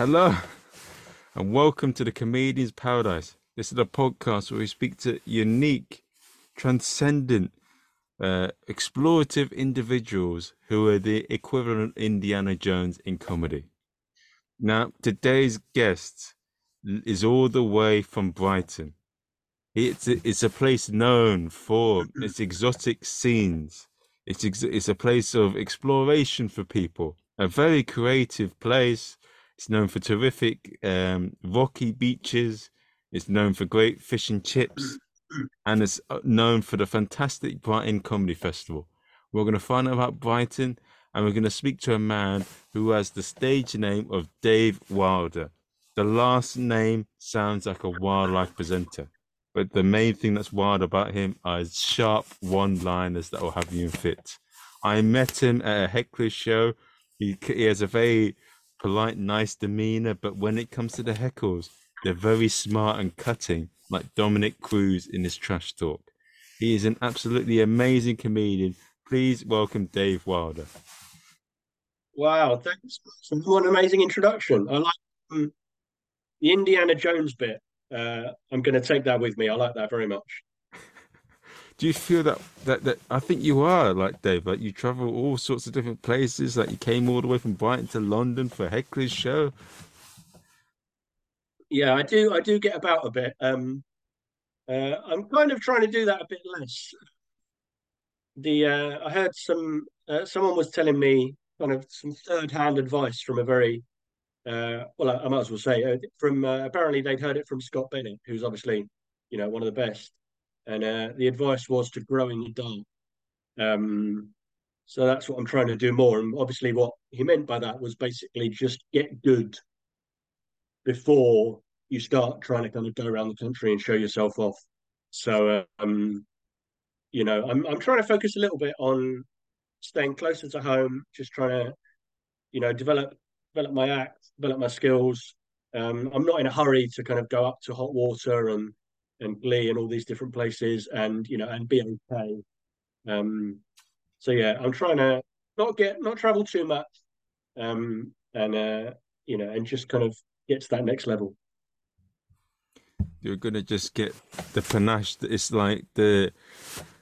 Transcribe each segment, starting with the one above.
Hello, and welcome to the Comedian's Paradise. This is a podcast where we speak to unique, transcendent, uh, explorative individuals who are the equivalent Indiana Jones in comedy. Now, today's guest is all the way from Brighton. It's a, it's a place known for its exotic scenes. It's ex- it's a place of exploration for people. A very creative place. It's known for terrific um, rocky beaches. It's known for great fish and chips, and it's uh, known for the fantastic Brighton Comedy Festival. We're going to find out about Brighton, and we're going to speak to a man who has the stage name of Dave Wilder. The last name sounds like a wildlife presenter. But the main thing that's wild about him are sharp one-liners that will have you in fits. I met him at a heckler's show. He, he has a very polite, nice demeanor, but when it comes to the heckles, they're very smart and cutting, like Dominick Cruz in his trash talk. He is an absolutely amazing comedian. Please welcome Dave Wilder. Wow, thanks. What an amazing introduction. I like um, the Indiana Jones bit uh, I'm going to take that with me. I like that very much. Do you feel that, that that I think you are like Dave? Like you travel all sorts of different places. Like you came all the way from Brighton to London for Heckler's show. Yeah, I do. I do get about a bit. Um, uh, I'm kind of trying to do that a bit less. The uh, I heard some uh, someone was telling me kind of some third hand advice from a very uh, well, I, I, might as well say uh, from uh, apparently they'd heard it from Scott Bennett, who's obviously you know one of the best, and uh, the advice was to grow in the dark. Um, so that's what I'm trying to do more. And obviously, what he meant by that was basically just get good before you start trying to kind of go around the country and show yourself off. So, um, you know, I'm I'm trying to focus a little bit on staying closer to home, just trying to, you know, develop develop my act, develop my skills. Um, I'm not in a hurry to kind of go up to hot water and and Glee and all these different places and you know and be okay. Um, so yeah, I'm trying to not get not travel too much, um, and uh, you know, and just kind of get to that next level. You're gonna just get the panache. It's like the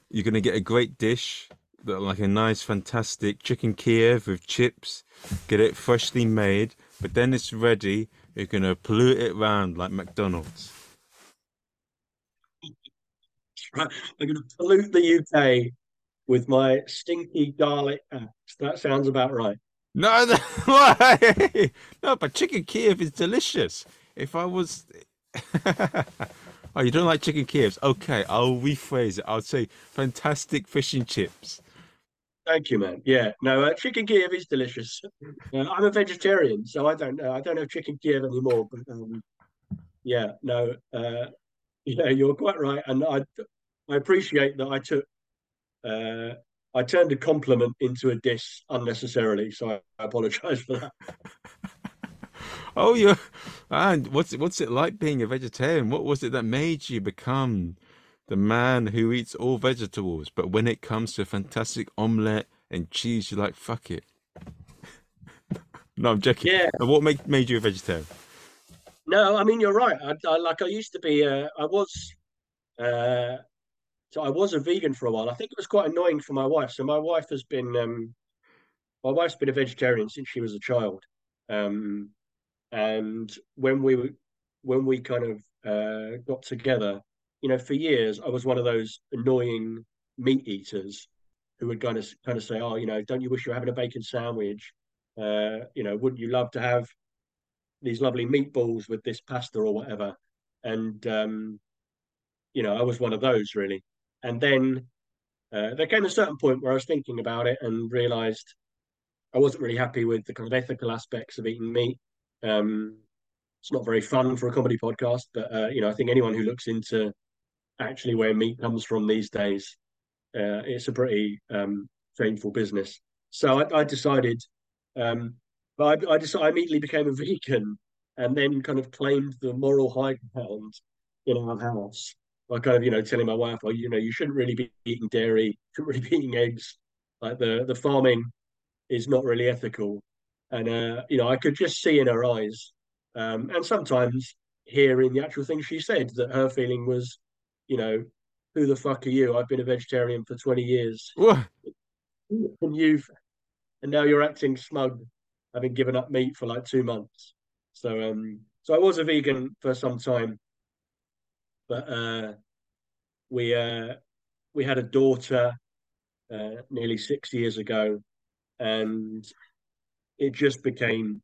you're gonna get a great dish that like a nice, fantastic chicken Kiev with chips. Get it freshly made, but then it's ready. You're gonna pollute it around like McDonald's. Right, I'm gonna pollute the UK with my stinky garlic axe. That sounds about right. No, no, no, but chicken Kiev is delicious. If I was, oh, you don't like chicken Kievs? Okay, I'll rephrase it. I'll say fantastic fish and chips. Thank you, man. Yeah, no, uh, chicken Kiev is delicious. Uh, I'm a vegetarian, so I don't know. I don't have chicken Kiev anymore. But um, yeah, no, uh, yeah, you're quite right, and I I appreciate that I took uh, I turned a compliment into a diss unnecessarily, so I, I apologize for that. oh, you and what's it, what's it like being a vegetarian? What was it that made you become the man who eats all vegetables, but when it comes to a fantastic omelette and cheese, you're like, fuck it. no, I'm joking. Yeah. And what made, made you a vegetarian? No, I mean, you're right. I, I like, I used to be, uh, I was, uh, so I was a vegan for a while. I think it was quite annoying for my wife. So my wife has been, um, my wife's been a vegetarian since she was a child. Um, and when we, when we kind of uh, got together, you know, for years I was one of those annoying meat eaters who would kind of kind of say, "Oh, you know, don't you wish you were having a bacon sandwich? Uh, you know, wouldn't you love to have these lovely meatballs with this pasta or whatever?" And um, you know, I was one of those really. And then uh, there came a certain point where I was thinking about it and realised I wasn't really happy with the kind of ethical aspects of eating meat. Um, it's not very fun for a comedy podcast, but uh, you know, I think anyone who looks into actually where meat comes from these days, uh, it's a pretty um, shameful business. So I, I decided, um, but I, I, decided, I immediately became a vegan and then kind of claimed the moral high ground in our house. I kind of, you know, telling my wife, oh, you know, you shouldn't really be eating dairy, shouldn't really be eating eggs. Like the the farming is not really ethical. And uh, you know, I could just see in her eyes um, and sometimes hearing the actual thing she said that her feeling was, you know, who the fuck are you? I've been a vegetarian for twenty years, and you've and now you're acting smug, having given up meat for like two months. So um, so I was a vegan for some time, but uh, we uh, we had a daughter uh, nearly six years ago, and it just became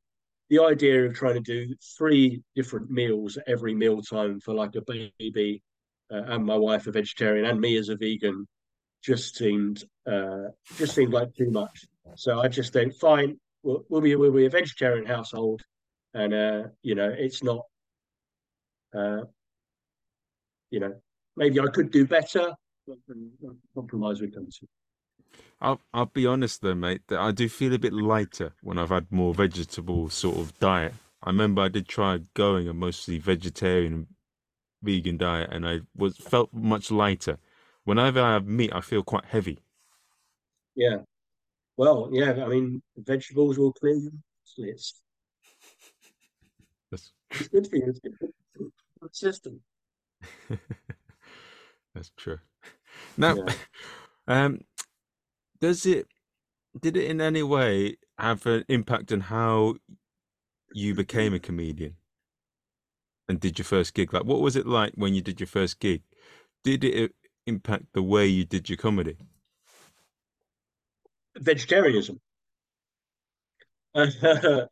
the idea of trying to do three different meals every meal time for like a baby uh, and my wife a vegetarian and me as a vegan just seemed uh, just seemed like too much. So I just think, fine, we'll, we'll be we'll be a vegetarian household, and uh, you know, it's not, uh, you know, maybe I could do better. Uh, compromise we come to. I'll I'll be honest though, mate, that I do feel a bit lighter when I've had more vegetable sort of diet. I remember I did try going a mostly vegetarian vegan diet and I was felt much lighter. Whenever I have meat, I feel quite heavy. Yeah. Well, yeah. I mean, vegetables will clear your slits. That's It's good for you. It's good system. that's true. Now, Yeah. um, does it did it in any way have an impact on how you became a comedian and did your first gig? Like, what was it like when you did your first gig? Did it impact the way you did your comedy? Vegetarianism. no,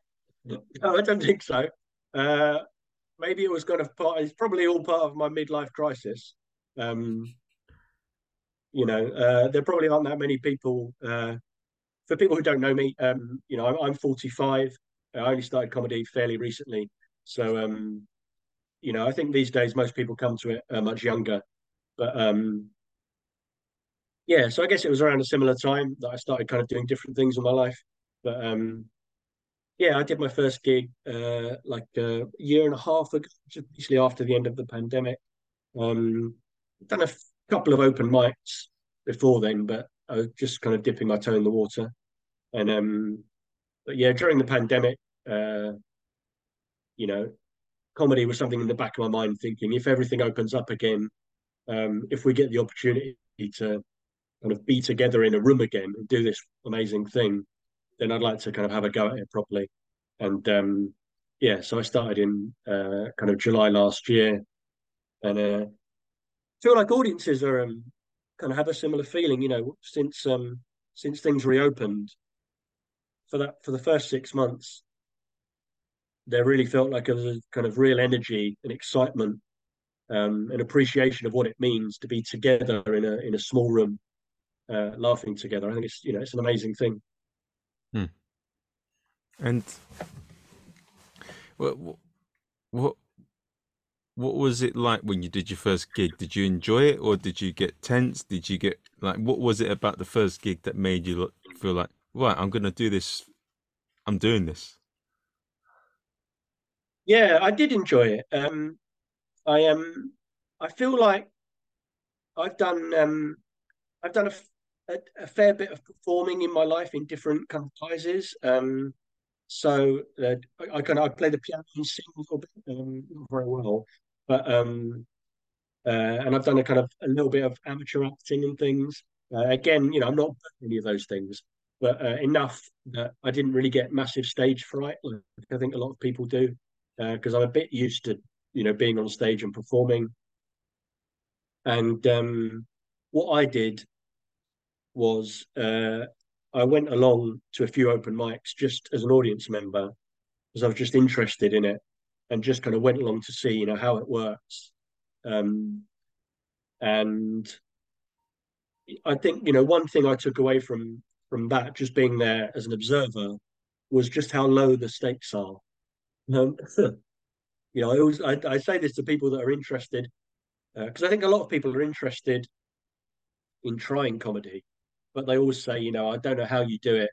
I don't think so. Uh, maybe it was kind of part. It's probably all part of my midlife crisis. Um, you know, uh, there probably aren't that many people. Uh, for people who don't know me, um, you know, I'm, I'm 45. I only started comedy fairly recently, so um, you know, I think these days most people come to it uh, much younger. But um, yeah, so I guess it was around a similar time that I started kind of doing different things in my life. But um, yeah, I did my first gig uh, like a year and a half ago, just basically after the end of the pandemic. Um, done a f- couple of open mics before then, but I was just kind of dipping my toe in the water. And um, but yeah, during the pandemic, uh, you know, comedy was something in the back of my mind, thinking if everything opens up again, um, if we get the opportunity to kind of be together in a room again and do this amazing thing, then I'd like to kind of have a go at it properly. And um, yeah, so I started in uh, kind of July last year, and uh, feel like audiences are um, kind of have a similar feeling. You know, since um, since things reopened for that for the first six months, there really felt like there was a kind of real energy and excitement, um, and appreciation of what it means to be together in a in a small room, uh, laughing together. I think it's you know it's an amazing thing. And what what what was it like when you did your first gig? Did you enjoy it, or did you get tense? Did you get like what was it about the first gig that made you look, feel like right? I'm gonna do this. I'm doing this. Yeah, I did enjoy it. Um, I um, I feel like I've done um, I've done a, f- a- a fair bit of performing in my life in different kind of guises. Um, so uh, I, I kind of I play the piano and sing a little bit, um, not very well, but um, uh, and I've done a kind of a little bit of amateur acting and things. Uh, again, you know, I'm not any of those things, but uh, enough that I didn't really get massive stage fright, like I think a lot of people do, because I'm a bit used to, you know, being on stage and performing. And um, what I did was uh, I went along to a few open mics just as an audience member because I was just interested in it and just kind of went along to see, you know, how it works. Um, and I think, you know, one thing I took away from from that, just being there as an observer, was just how low the stakes are. Um, you know, I always I, I say this to people that are interested because I think a lot of people are interested in trying comedy, but they always say, you know, I don't know how you do it.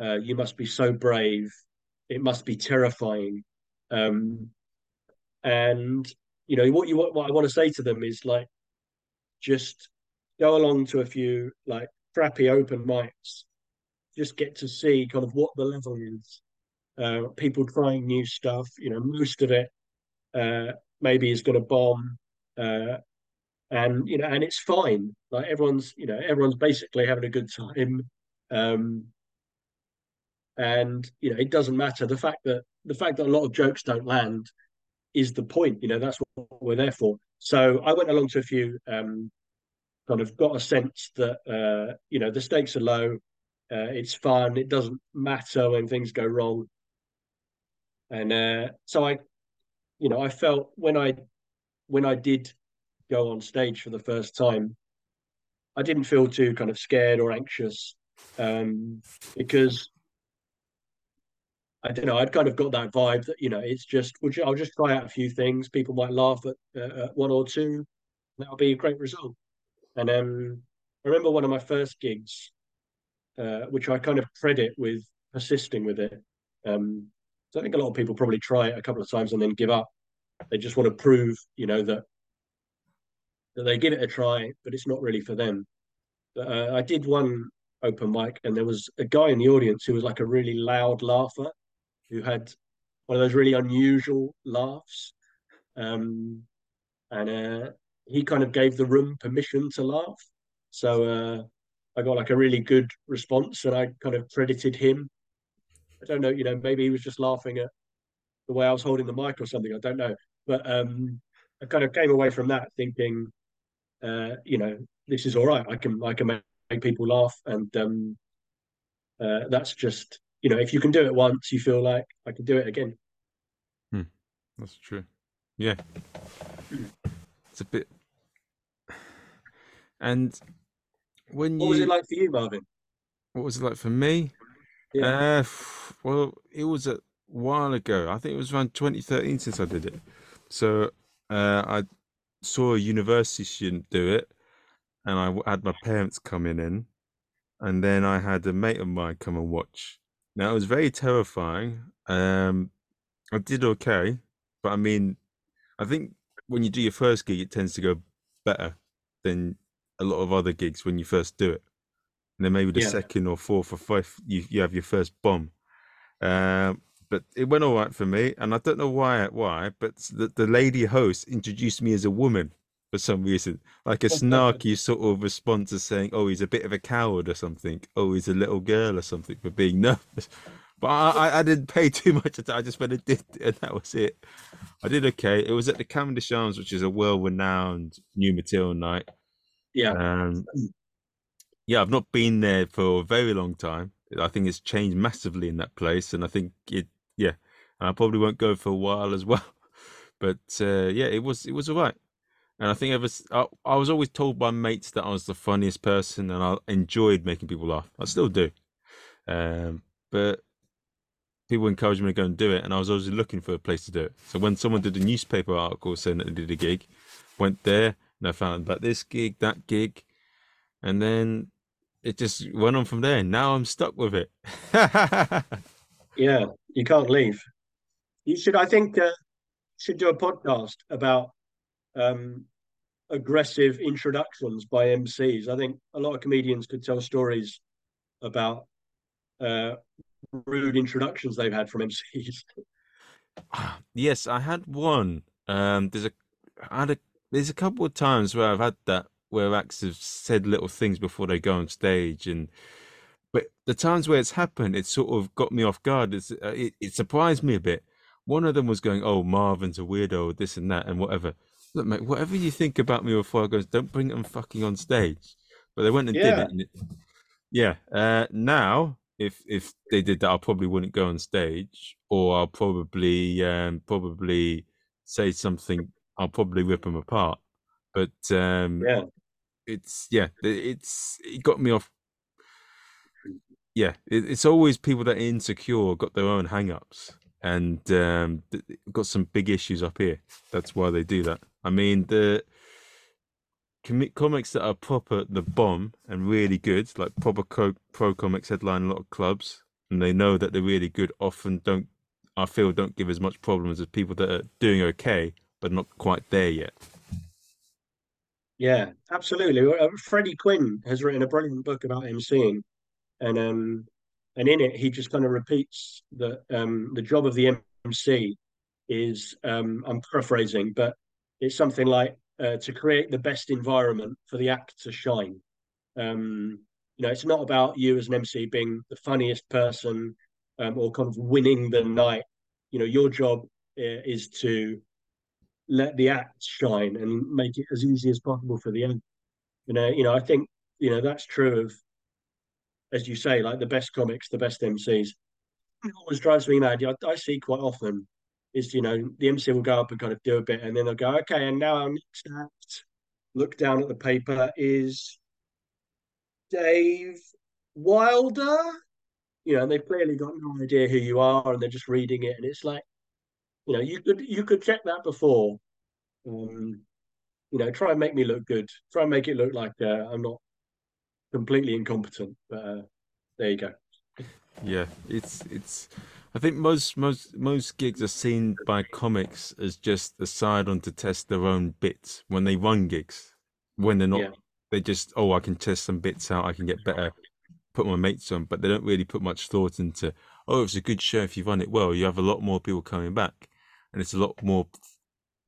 Uh, you must be so brave. It must be terrifying. Um, and you know what you what, what I want to say to them is like, just go along to a few like crappy open mics, just get to see kind of what the level is, uh, people trying new stuff. You know, most of it uh, maybe is going to bomb, uh, and you know, and it's fine. Like everyone's, you know, everyone's basically having a good time, um, and you know, it doesn't matter. The fact that the fact that a lot of jokes don't land is the point. You know, that's what we're there for. So I went along to a few, um, kind of got a sense that uh, you know the stakes are low. Uh, it's fun. It doesn't matter when things go wrong. And uh, so I, you know, I felt when I when I did go on stage for the first time, I didn't feel too kind of scared or anxious um, because I don't know. I'd kind of got that vibe that you know it's just I'll just try out a few things. People might laugh at, uh, one or two. That'll be a great result. And um, I remember one of my first gigs, uh, which I kind of credit with persisting with it. Um, so I think a lot of people probably try it a couple of times and then give up. They just want to prove, you know, that that they give it a try, but it's not really for them. But, uh, I did one open mic, and there was a guy in the audience who was like a really loud laugher, who had one of those really unusual laughs, um, and uh, he kind of gave the room permission to laugh. So uh, I got like a really good response, and I kind of credited him. I don't know, you know, maybe he was just laughing at the way I was holding the mic or something. I don't know, but um, I kind of came away from that thinking, uh, you know, this is all right. I can I can make people laugh, and um, uh, that's just you know, if you can do it once, you feel like I can do it again. Hmm. That's true. Yeah, it's a bit. And when you What you, was it like for you, Marvin? what was it like for me? Yeah. Uh, well, it was a while ago. I think it was around 2013 since I did it. So uh, I saw a university student do it, and I had my parents coming in, and then I had a mate of mine come and watch. Now it was very terrifying. Um, I did okay, but I mean, I think when you do your first gig, it tends to go better than a lot of other gigs when you first do it. And then maybe the Yeah. second or fourth or fifth, you, you have your first bomb. Um, but it went all right for me, and I don't know why. Why? But the, the lady host introduced me as a woman for some reason, like a snarky sort of response to saying, "Oh, he's a bit of a coward" or something. "Oh, he's a little girl" or something for being nervous. But I, I, didn't pay too much attention. I just went and did, and that was it. I did okay. It was at the Cavendish Arms, which is a world-renowned new material night. Yeah. Um, yeah, I've not been there for a very long time. I think it's changed massively in that place, and I think it, yeah, and I probably won't go for a while as well. But uh, yeah, it was it was alright, and I think ever I, I was always told by mates that I was the funniest person, and I enjoyed making people laugh. I still do, um, but people encouraged me to go and do it, and I was always looking for a place to do it. So when someone did a newspaper article saying that they did a gig, went there and I found about this gig, that gig, and then it just went on from there. Now I'm stuck with it. Yeah, you can't leave. You should, I think, uh, should do a podcast about um, aggressive introductions by MCs. I think a lot of comedians could tell stories about uh, rude introductions they've had from MCs. yes, I had one. Um, there's a, I had a, there's a couple of times where I've had that where acts have said little things before they go on stage, and but the times where it's happened, it sort of got me off guard. It's, uh, it, it surprised me a bit. One of them was going, "Oh, Marvin's a weirdo, this and that, and whatever." Look, mate, whatever you think about me before I go, don't bring them fucking on stage. But they went and did it. And it yeah. Uh, now, if if they did that, I probably wouldn't go on stage, or I'll probably um, probably say something. I'll probably rip them apart. But um, Yeah, it's yeah, it's it got me off. Yeah, it, it's always people that are insecure got their own hang-ups and um, got some big issues up here. That's why they do that. I mean, the comi- comics that are proper the bomb and really good, like proper co- pro comics headline a lot of clubs, and they know that they're really good. Often don't, I feel, don't give as much problems as people that are doing okay but not quite there yet. yeah, absolutely. Uh, Freddie Quinn has written a brilliant book about MCing, and um, and in it he just kind of repeats that um, the job of the MC is um, I'm paraphrasing, but it's something like uh, to create the best environment for the act to shine. Um, you know, it's not about you as an MC being the funniest person um, or kind of winning the night. You know, your job uh, is to let the act shine and make it as easy as possible for the end. You know, you know, I think you know that's true of, as you say, like the best comics, the best MCs. It always drives me mad. I, I see quite often is you know the MC will go up and kind of do a bit, and then they'll go, okay, and now our next act. Look down at the paper is Dave Wilder. You know, and they've clearly got no idea who you are, and they're just reading it, and it's like, you know, you could you could check that before. Um, you know, try and make me look good. Try and make it look like uh, I'm not completely incompetent. But uh, there you go. Yeah, it's it's. I think most most most gigs are seen by comics as just a side on to test their own bits when they run gigs. When they're not, yeah. they just oh I can test some bits out. I can get better. Put my mates on, but they don't really put much thought into. Oh, it's a good show if you run it well. You have a lot more people coming back, and it's a lot more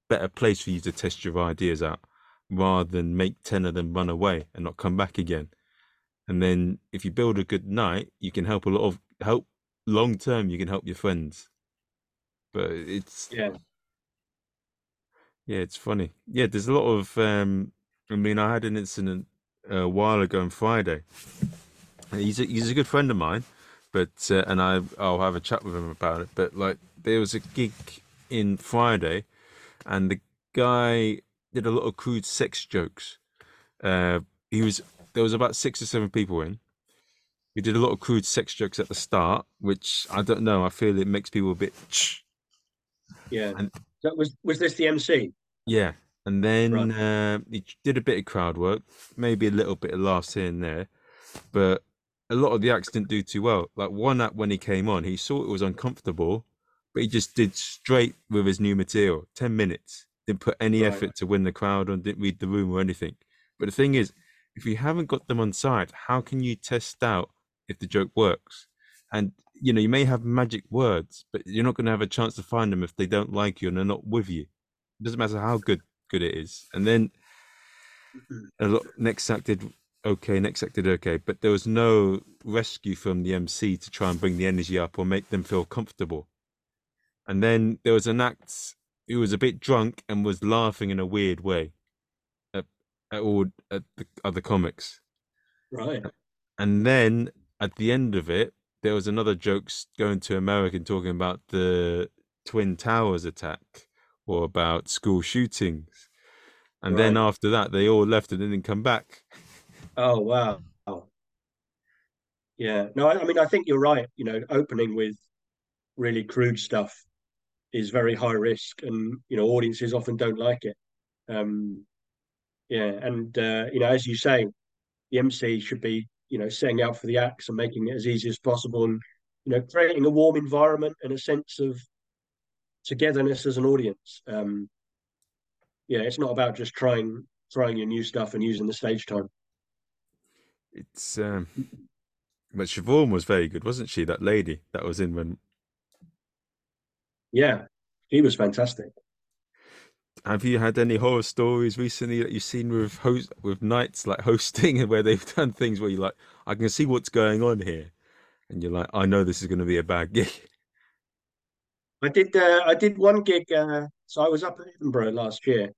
better place for you to test your ideas out rather than make 10 of them run away and not come back again. And then if you build a good night, you can help a lot of help long term, you can help your friends. But it's yeah. Yeah, it's funny. Yeah, there's a lot of um I mean I had an incident a while ago on Friday. He's a, he's a good friend of mine, but uh, and I I'll have a chat with him about it. But like there was a gig in Friday and the guy did a lot of crude sex jokes. Uh, he was there was about six or seven people in. We did a lot of crude sex jokes at the start, which I don't know. I feel it makes people a bit. Yeah. And that was was this the MC? Yeah, and then right. uh, he did a bit of crowd work, maybe a little bit of laughs here and there, but a lot of the acts didn't do too well. Like one act when he came on, he saw it was uncomfortable, but he just did straight with his new material. Ten minutes. Didn't put any right. effort to win the crowd or didn't read the room or anything. But the thing is, if you haven't got them on side, how can you test out if the joke works? And you know, you may have magic words, but you're not going to have a chance to find them if they don't like you and they're not with you. It doesn't matter how good good it is. And then mm-hmm. a lot next act did okay, next act did okay, but there was no rescue from the MC to try and bring the energy up or make them feel comfortable. And then there was an act who was a bit drunk and was laughing in a weird way at, at all at the other comics. Right. And then at the end of it, there was another joke going to America and talking about the Twin Towers attack or about school shootings. And right. then after that, they all left and didn't come back. Oh, wow. Yeah. No, I, I mean, I think you're right. You know, opening with really crude stuff is very high risk, and you know audiences often don't like it. Um, yeah, and uh, you know, as you say, the MC should be you know setting out for the acts and making it as easy as possible, and you know creating a warm environment and a sense of togetherness as an audience. Um, yeah, it's not about just trying trying your new stuff and using the stage time. It's um, but Siobhan was very good, wasn't she? That lady that was in when yeah, he was fantastic. Have you had any horror stories recently that you've seen with host with nights like hosting and where they've done things where you're like, I can see what's going on here, and you're like, I know this is going to be a bad gig. I did. Uh, I did one gig. Uh, so I was up at Edinburgh last year,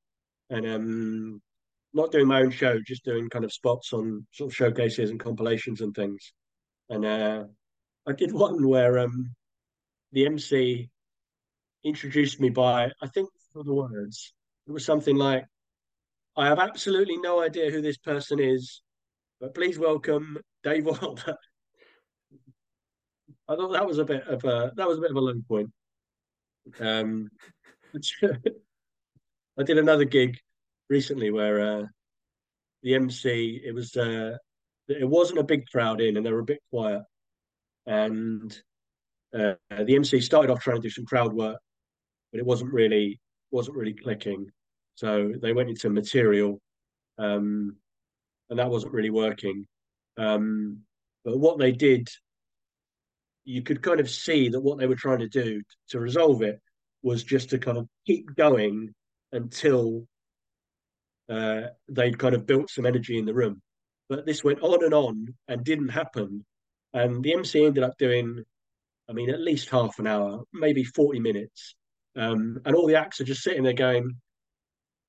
and um, not doing my own show, just doing kind of spots on sort of showcases and compilations and things. And uh, I did one where um, the MC introduced me by, I think, for the words. It was something like, I have absolutely no idea who this person is, but please welcome Dave Wilder. I thought that was a bit of a that was a bit of a low point. Um, I did another gig recently where uh, the MC it was uh, it wasn't a big crowd in and they were a bit quiet, and uh, the MC started off trying to do some crowd work, but it wasn't really wasn't really clicking. So they went into material, um, and that wasn't really working. Um, but what they did you could kind of see that what they were trying to do to resolve it was just to kind of keep going until uh, they'd kind of built some energy in the room. But this went on and on and didn't happen. And the MC ended up doing, I mean, at least half an hour, maybe 40 minutes. Um, and all the acts are just sitting there going,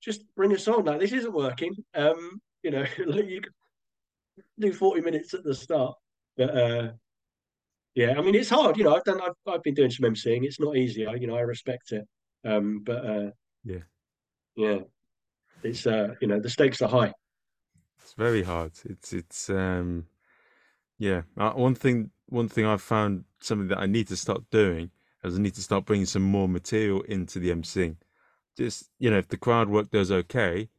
just bring us on. Like, this isn't working. Um, you know, you do 40 minutes at the start. But uh, yeah, I mean, it's hard. You know, I've done, I've, I've been doing some MCing. It's not easy. I, you know, I respect it. Um, but uh, yeah, yeah, it's uh, you know, the stakes are high. It's very hard. It's it's um, yeah. Uh, one thing one thing I've found something that I need to start doing is I need to start bringing some more material into the MCing. Just you know, if the crowd work does okay,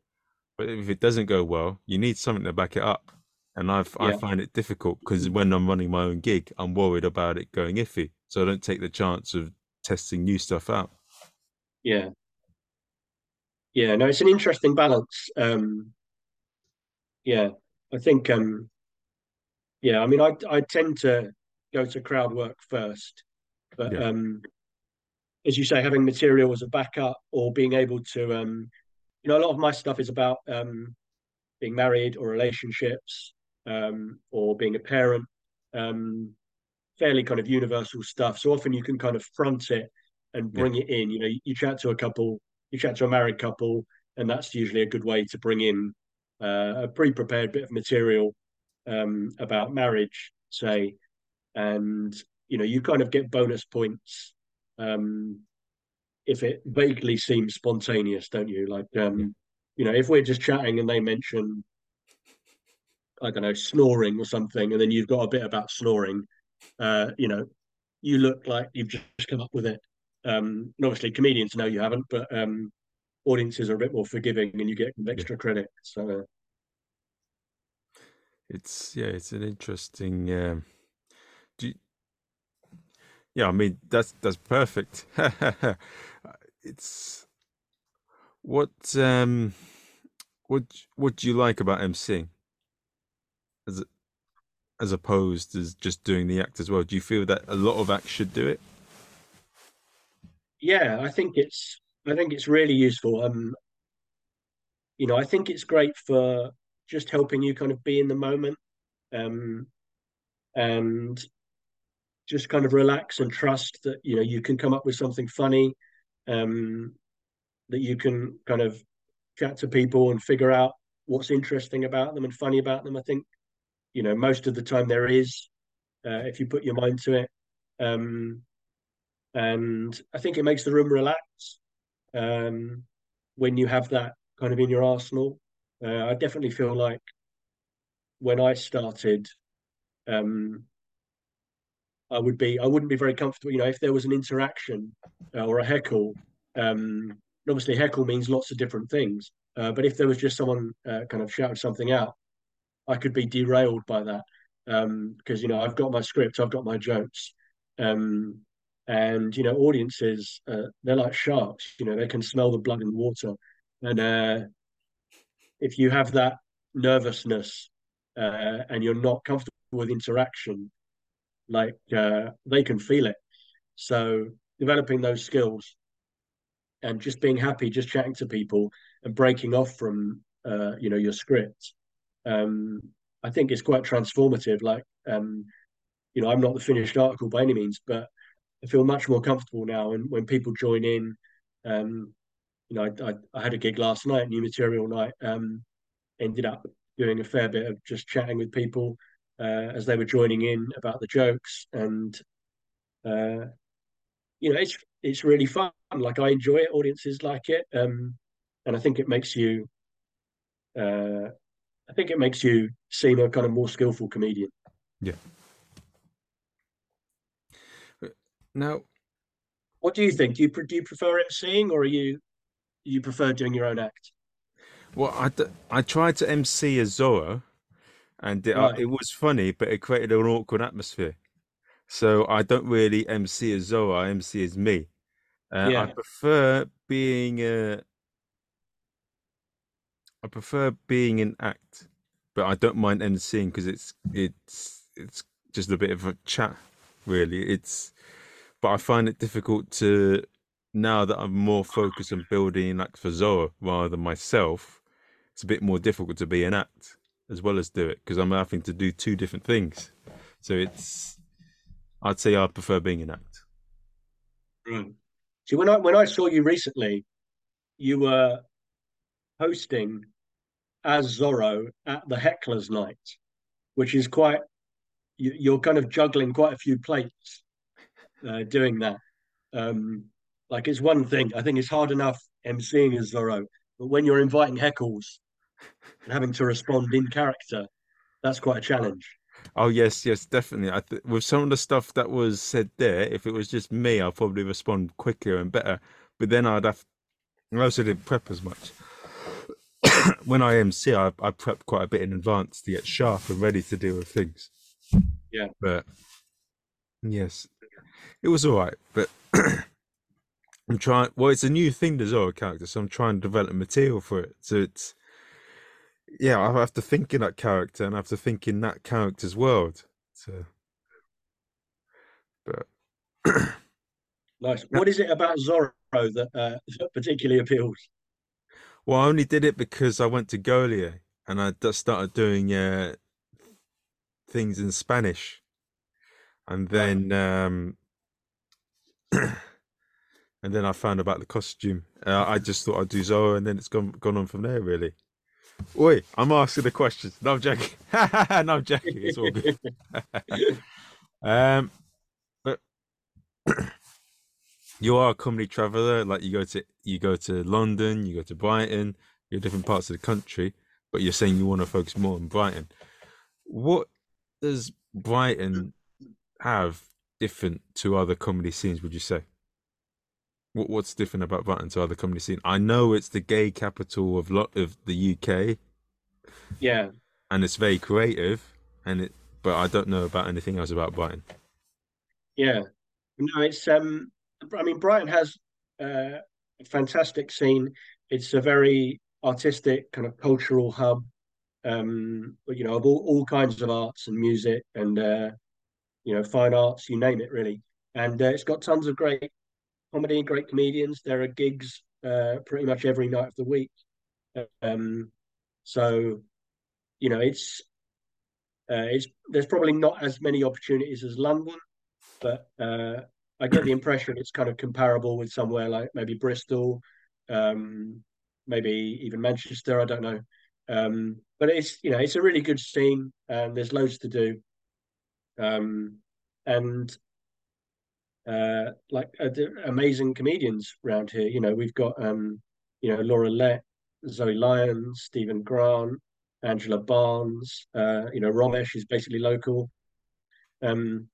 but if it doesn't go well, you need something to back it up. And I've I find it difficult because when I'm running my own gig, I'm worried about it going iffy, so I don't take the chance of testing new stuff out. yeah, yeah. No, it's an interesting balance. Um, yeah, I think um, yeah. I mean, I I tend to go to crowd work first, but Yeah, um, as you say, having material as a backup or being able to um, you know, a lot of my stuff is about um being married or relationships um, or being a parent, um, fairly kind of universal stuff. So often you can kind of front it and yeah, bring it in. You know, you, you chat to a couple, you chat to a married couple, and that's usually a good way to bring in uh, a pre-prepared bit of material um, about marriage, say, and you know, you kind of get bonus points um, if it vaguely seems spontaneous, don't you? Like, yeah, um, you know, if we're just chatting and they mention I don't know, snoring or something, and then you've got a bit about snoring, uh, you know, you look like you've just come up with it. Um, and obviously, comedians know you haven't, but um, audiences are a bit more forgiving, and you get extra credit. So uh, It's yeah, it's an interesting. Um, do yeah, I mean that's that's perfect. it's what um what what do you like about MCing as as opposed as just doing the act as well? Do you feel that a lot of acts should do it? yeah, I think it's I think it's really useful. Um, you know, I think it's great for just helping you kind of be in the moment, um, and just kind of relax and trust that you know you can come up with something funny. Um, that you can kind of chat to people and figure out what's interesting about them and funny about them. I think you know most of the time there is uh, if you put your mind to it, um, and I think it makes the room relax um, when you have that kind of in your arsenal. Uh, I definitely feel like when I started, um, I would be I wouldn't be very comfortable. You know, if there was an interaction uh, or a heckle, um, obviously heckle means lots of different things. Uh, but if there was just someone uh, kind of shouted something out, I could be derailed by that um, because you know I've got my script, I've got my jokes, um, and you know audiences uh, they're like sharks. You know they can smell the blood in the water, and uh, if you have that nervousness uh, and you're not comfortable with interaction, like uh, they can feel it. So developing those skills and just being happy, just chatting to people and breaking off from uh, you know your script, um, I think is quite transformative. Like um, you know, I'm not the finished article by any means, but I feel much more comfortable now. And when people join in, um, you know, I, I, I, had a gig last night, new material night. Um, ended up doing a fair bit of just chatting with people uh, as they were joining in about the jokes, and uh, you know, it's it's really fun. Like I enjoy it. Audiences like it, um, and I think it makes you. Uh, I think it makes you seem a kind of more skillful comedian. Yeah. Now, what do you think? Do you do you prefer emceeing, or are you you prefer doing your own act? Well, I, I tried to MC as Zorro, and it, uh, it was funny, but it created an awkward atmosphere. So I don't really MC as Zorro. I MC as me. Uh, I prefer being a. I prefer being an act, but I don't mind MCing because it's it's it's just a bit of a chat. really. It's, but I find it difficult to now that I'm more focused on building like for Zorro rather than myself. It's a bit more difficult to be an act as well as do it because I'm having to do two different things. So it's, I'd say I prefer being an act. See, when I when I saw you recently, you were hosting as Zorro at the Hecklers Night, which is quite you, are kind of juggling quite a few plates uh, doing that. Um, like it's one thing. I think it's hard enough emceeing as Zorro, but when you're inviting heckles and having to respond in character, that's quite a challenge. Oh yes, yes, definitely. I th- with some of the stuff that was said there, if it was just me, I'll probably respond quicker and better. But then I'd have. I also didn't prep as much. when I MC, I, I prep quite a bit in advance to get sharp and ready to deal with things. Yeah. But yes, it was all right. But I'm trying. Well, it's a new thing to Zorro character, so I'm trying to develop material for it. So it's yeah, I have to think in that character and I have to think in that character's world. So, but nice. What is it about Zorro that, uh, that particularly appeals? Well, I only did it because I went to Golier and I just started doing uh, things in Spanish, and then um, and then I found about the costume. Uh, I just thought I'd do Zorro, and then it's gone gone on from there. Really. Oi, I'm asking the questions. No, I'm joking. no, I'm joking. It's all good. um, but you are a comedy traveler. Like you go to you go to London, you go to Brighton, you're different parts of the country. But you're saying you want to focus more on Brighton. What does Brighton have different to other comedy scenes? Would you say? What what's different about Brighton to other comedy scene? I know it's the gay capital of lot of the UK. Yeah, and it's very creative, and it. But I don't know about anything else about Brighton. Yeah, no, it's um. I mean, Brighton has uh, a fantastic scene. It's a very artistic kind of cultural hub. Um, you know, of all, all kinds of arts and music and uh, you know, fine arts, you name it, really. And uh, it's got tons of great comedy, great comedians. There are gigs uh, pretty much every night of the week. Um, so, you know, it's uh, it's there's probably not as many opportunities as London, but uh, I get the impression it's kind of comparable with somewhere like maybe Bristol, um, maybe even Manchester. I don't know, um, but it's you know it's a really good scene and there's loads to do. Um, and uh, like uh, amazing comedians around here. You know, we've got um, you know Laura Lexx, Zoe Lyons, Stephen Grant, Angela Barnes. Uh, you know, Romesh is basically local. Um,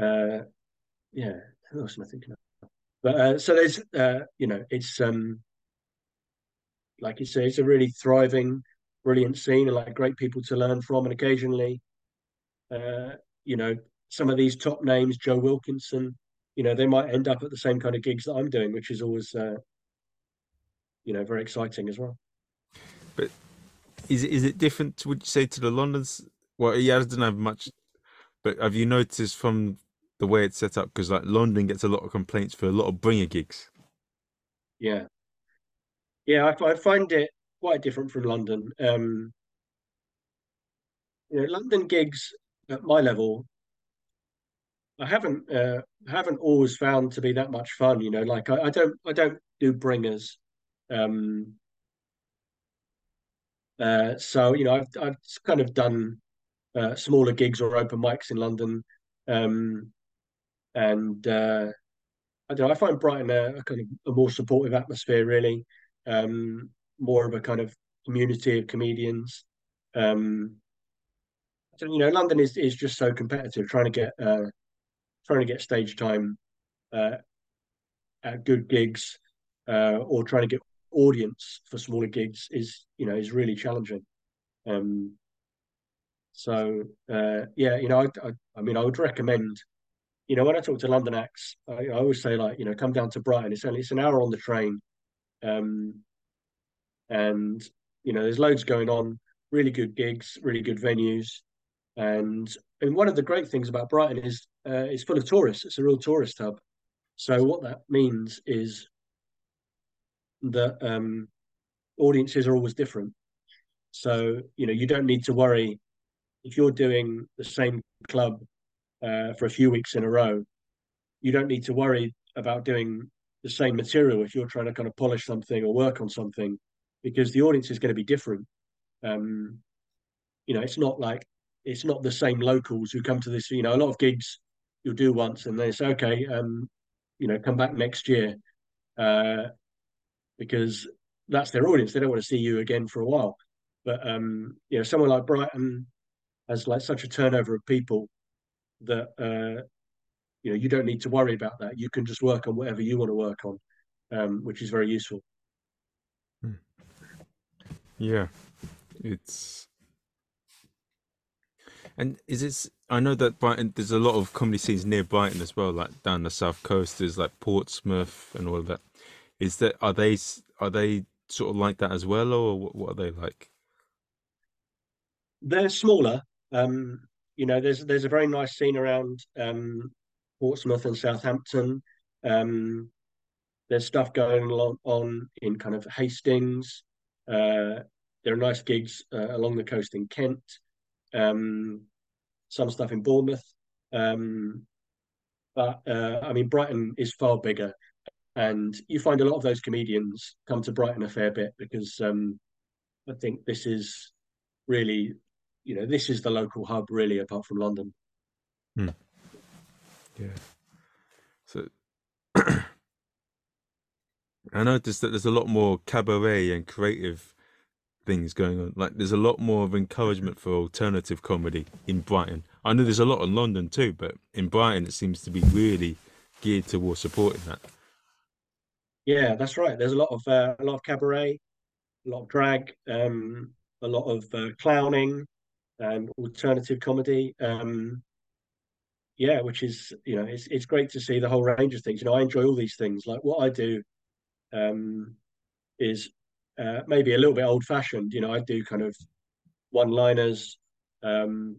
uh, yeah, who else am I thinking of? But uh, so there's uh, you know, it's um, like you say, it's a really thriving, brilliant scene, and like great people to learn from, and occasionally, uh, you know, some of these top names, Joe Wilkinson, you know, they might end up at the same kind of gigs that I'm doing, which is always, uh, you know, very exciting as well. But is it is it different? Would you say to the London's? Well, yeah, I doesn't have much. But have you noticed from the way it's set up? Because like London gets a lot of complaints for a lot of bringer gigs. Yeah, yeah, I, I find it quite different from London. Um, you know, London gigs at my level I haven't uh, haven't always found to be that much fun. You know, like I, I don't I don't do bringers. Um, uh, so you know, I've I've kind of done uh, smaller gigs or open mics in London, um, and uh, I don't know. I find Brighton a, a kind of a more supportive atmosphere, really, um, more of a kind of community of comedians. Um, you know, London is is just so competitive. Trying to get uh, trying to get stage time uh, at good gigs uh, or trying to get audience for smaller gigs is you know is really challenging. Um, so uh, yeah, you know, I, I, I, mean, I would recommend. You know, when I talk to London acts, I, I, always say like, you know, come down to Brighton. It's only it's an hour on the train, um, and you know, there's loads going on. Really good gigs, really good venues. and and one of the great things about Brighton is uh, it's full of tourists. It's a real tourist hub. So what that means is that um, audiences are always different. So you know you don't need to worry if you're doing the same club uh, for a few weeks in a row. You don't need to worry about doing the same material if you're trying to kind of polish something or work on something, because the audience is going to be different. Um, you know, it's not like it's not the same locals who come to this. You know, a lot of gigs you'll do once and they say, okay, um, you know, come back next year, uh, because that's their audience. They don't want to see you again for a while. But um, you know, someone like Brighton has like such a turnover of people that uh, you know you don't need to worry about that. You can just work on whatever you want to work on, um, which is very useful. Yeah, it's and is it? I know that Brighton. There's a lot of comedy scenes near Brighton as well, like down the south coast. There's like Portsmouth and all of that. Is that are they are they sort of like that as well, or what, what are they like? They're smaller. Um, you know, there's there's a very nice scene around um, Portsmouth and Southampton. Um, there's stuff going on in kind of Hastings. Uh, there are nice gigs uh, along the coast in Kent. Um, some stuff in Bournemouth. Um, but uh, I mean, Brighton is far bigger, and you find a lot of those comedians come to Brighton a fair bit because um, I think this is really, you know, this is the local hub really, apart from London. Hmm. Yeah. So I noticed that there's a lot more cabaret and creative things going on. Like there's a lot more of encouragement for alternative comedy in Brighton. I know there's a lot in London too, but in Brighton it seems to be really geared towards supporting that. Yeah, that's right. There's a lot of uh, a lot of cabaret, a lot of drag, um, a lot of uh, clowning, and alternative comedy. Um, yeah, which is you know it's it's great to see the whole range of things. You know, I enjoy all these things. Like what I do um, is uh, maybe a little bit old fashioned. You know, I do kind of one liners, um,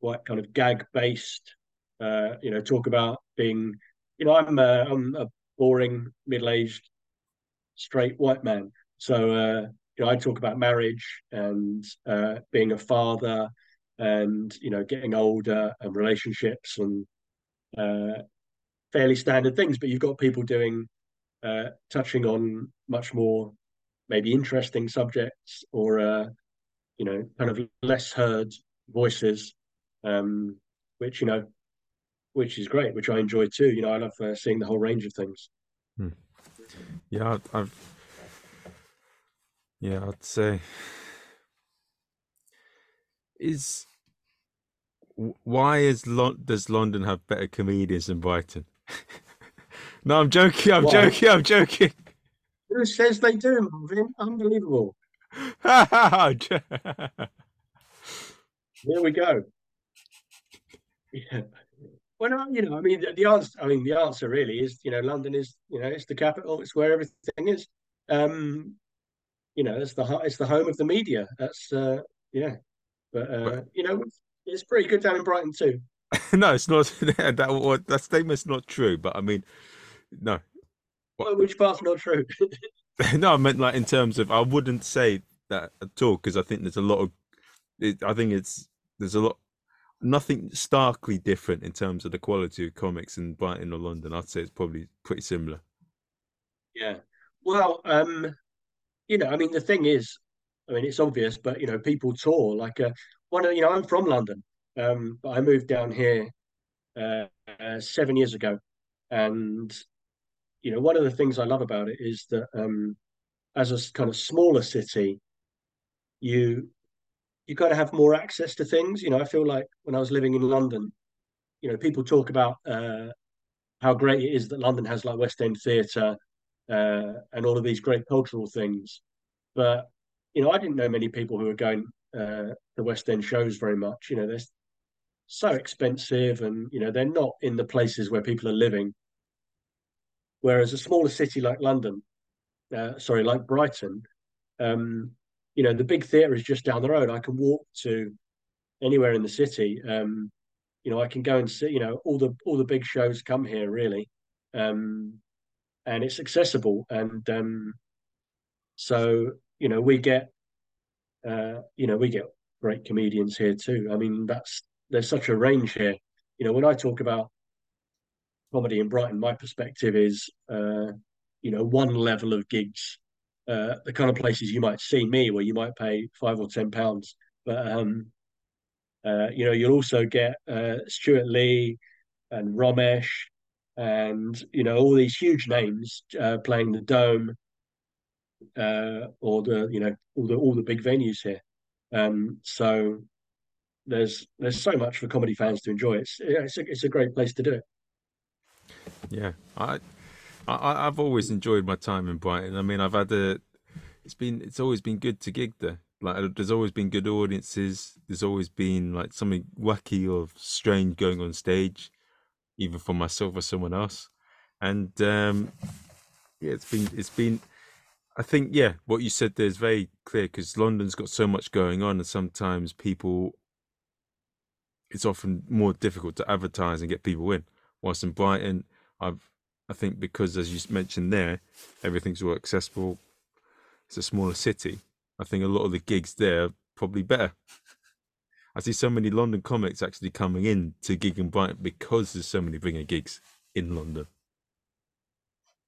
quite kind of gag based. Uh, you know, talk about being. You know, I'm a, I'm a boring middle aged straight white man. So uh, you know, I talk about marriage and uh, being a father, and you know, getting older and relationships and uh, fairly standard things. But you've got people doing uh, touching on much more maybe interesting subjects or uh, you know kind of less heard voices, um, which you know, which is great, which I enjoy too. You know, I love uh, seeing the whole range of things. Hmm. Yeah, I've yeah, I'd say is why is Lon- does London have better comedians than Brighton? no, I'm joking. I'm why? joking. I'm joking. Who says they do, Marvin? Unbelievable. Here we go. Yeah. Well, you know, I mean, the, the, answer. I mean, the answer really is, you know, London is, you know, it's the capital. It's where everything is. Um, you know, it's the it's the home of the media. That's uh, yeah. But uh, you know, it's pretty good down in Brighton too. no, it's not. that that statement's not true. But I mean, no, well, which part's not true? no, I meant like in terms of I wouldn't say that at all because I think there's a lot of it, I think it's there's a lot nothing starkly different in terms of the quality of comics in Brighton or London. I'd say it's probably pretty similar. Yeah. Well, um, you know, I mean, the thing is, I mean, it's obvious, but you know, people tour like uh, one of you know, I'm from London, um, but I moved down here uh, uh, seven years ago, and you know, one of the things I love about it is that um, as a kind of smaller city, you you kind of have more access to things. You know, I feel like when I was living in London, you know, people talk about uh, how great it is that London has like West End theatre uh, and all of these great cultural things. But you know, I didn't know many people who were going uh, to West End shows very much. You know, they're so expensive, and you know, they're not in the places where people are living. Whereas a smaller city like London, uh, sorry, like Brighton, um, you know, the big theatre is just down the road. I can walk to anywhere in the city, um, you know, I can go and see, you know, all the all the big shows come here really, um, and it's accessible, and um, so you know we get, uh, you know, we get great comedians here too. I mean, that's there's such a range here. You know, when I talk about comedy in Brighton, my perspective is, uh, you know, one level of gigs, uh, the kind of places you might see me, where you might pay five or ten pounds, but um, uh, you know, you'll also get uh, Stewart Lee and Romesh, and you know all these huge names uh, playing the Dome, uh, or the you know all the all the big venues here. Um, so there's there's so much for comedy fans to enjoy. It's it's a, it's a great place to do it. Yeah, I, I I've always enjoyed my time in Brighton. I mean, I've had a, it's been it's always been good to gig there. Like, there's always been good audiences. There's always been like something wacky or strange going on stage, either for myself or someone else. And um, yeah, it's been it's been. I think yeah, what you said there is very clear because London's got so much going on, and sometimes people. It's often more difficult to advertise and get people in. Whilst in Brighton, I've I think because as you mentioned there, everything's more accessible. It's a smaller city. I think a lot of the gigs there are probably better. I see so many London comics actually coming in to gig in Brighton because there's so many bigger gigs in London.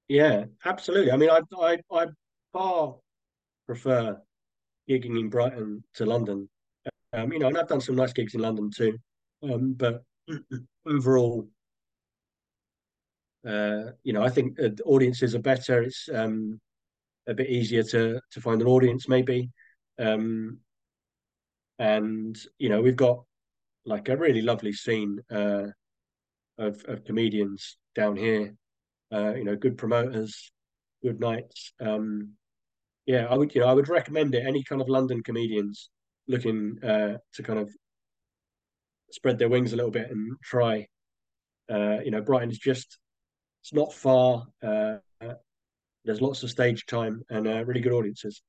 Yeah, absolutely. I mean, I I I far prefer gigging in Brighton to London. Um, you know, and I've done some nice gigs in London too. Um, but overall, uh, you know, I think audiences are better. It's um, a bit easier to to find an audience, maybe. Um, and you know, we've got like a really lovely scene uh, of of comedians down here. Uh, you know, good promoters, good nights. Um, yeah, I would you know I would recommend it. Any kind of London comedians looking uh, to kind of spread their wings a little bit and try. Uh, you know, Brighton's just it's not far. Uh, there's lots of stage time and uh, really good audiences.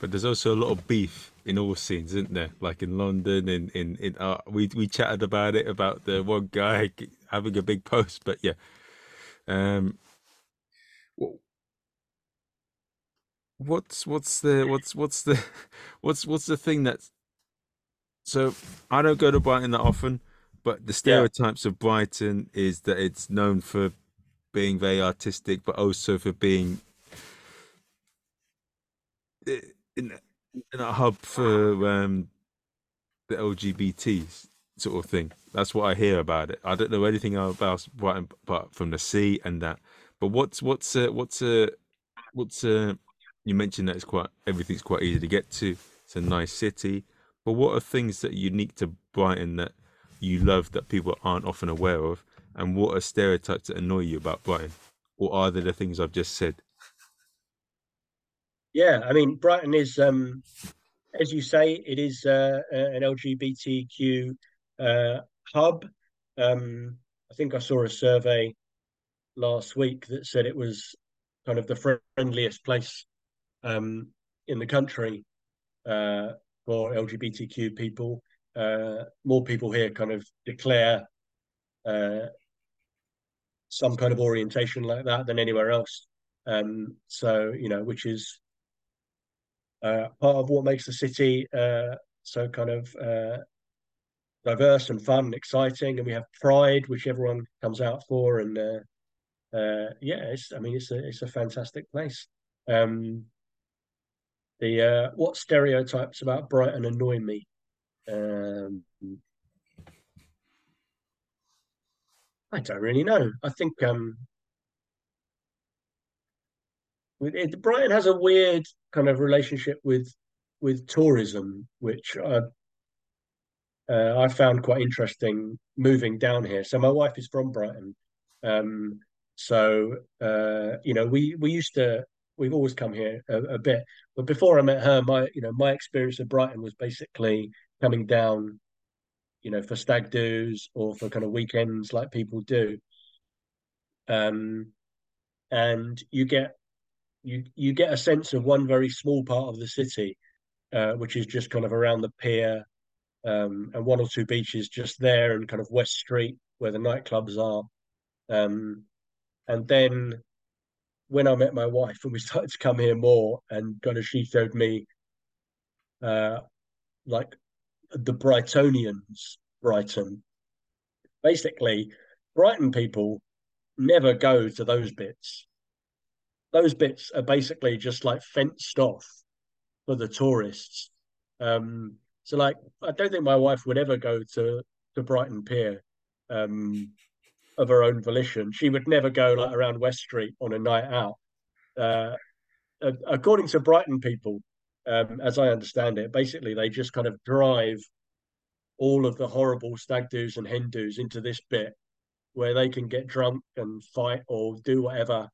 But there's also a lot of beef in all scenes, isn't there? Like in London, in in, in uh, we we chatted about it about the one guy having a big post, but yeah. Um, what's what's the what's what's the what's what's the thing that's so I don't go to Brighton that often, but the stereotypes yeah. of Brighton is that it's known for being very artistic, but also for being in, in a hub for um, the LGBT sort of thing. That's what I hear about it. I don't know anything about Brighton apart from the sea and that. But what's what's uh, what's uh, what's uh, you mentioned that it's quite everything's quite easy to get to. It's a nice city. But what are things that are unique to Brighton that you love that people aren't often aware of? and what are stereotypes that annoy you about Brighton? Or are there the things I've just said? Yeah, I mean, Brighton is, um, as you say, it is uh, an LGBTQ uh, hub. Um, I think I saw a survey last week that said it was kind of the friendliest place um, in the country uh, for LGBTQ people. Uh, more people here kind of declare uh, some kind of orientation like that than anywhere else. Um, so you know, which is uh, part of what makes the city uh, so kind of uh, diverse and fun and exciting. And we have Pride, which everyone comes out for, and uh, uh, yeah, it's I mean it's a it's a fantastic place. Um, the uh, what stereotypes about Brighton annoy me? Um, I don't really know. I think um, it, Brighton has a weird kind of relationship with with tourism, which I uh, I found quite interesting moving down here. So my wife is from Brighton, um, so uh, you know we we used to we've always come here a, a, bit, but before I met her, my you know my experience of Brighton was basically coming down you know, for stag do's or for kind of weekends like people do. Um, and you get you you get a sense of one very small part of the city, uh, which is just kind of around the pier um, and one or two beaches just there, and kind of West Street where the nightclubs are. Um, and then when I met my wife and we started to come here more, and kind of she showed me, uh, like the Brightonians, Brighton. Basically, Brighton people never go to those bits. Those bits are basically just like fenced off for the tourists. Um, so, like, I don't think my wife would ever go to to Brighton Pier um, of her own volition. She would never go like around West Street on a night out. Uh, according to Brighton people, um, as I understand it, basically they just kind of drive all of the horrible stag doos and hen doos into this bit where they can get drunk and fight or do whatever.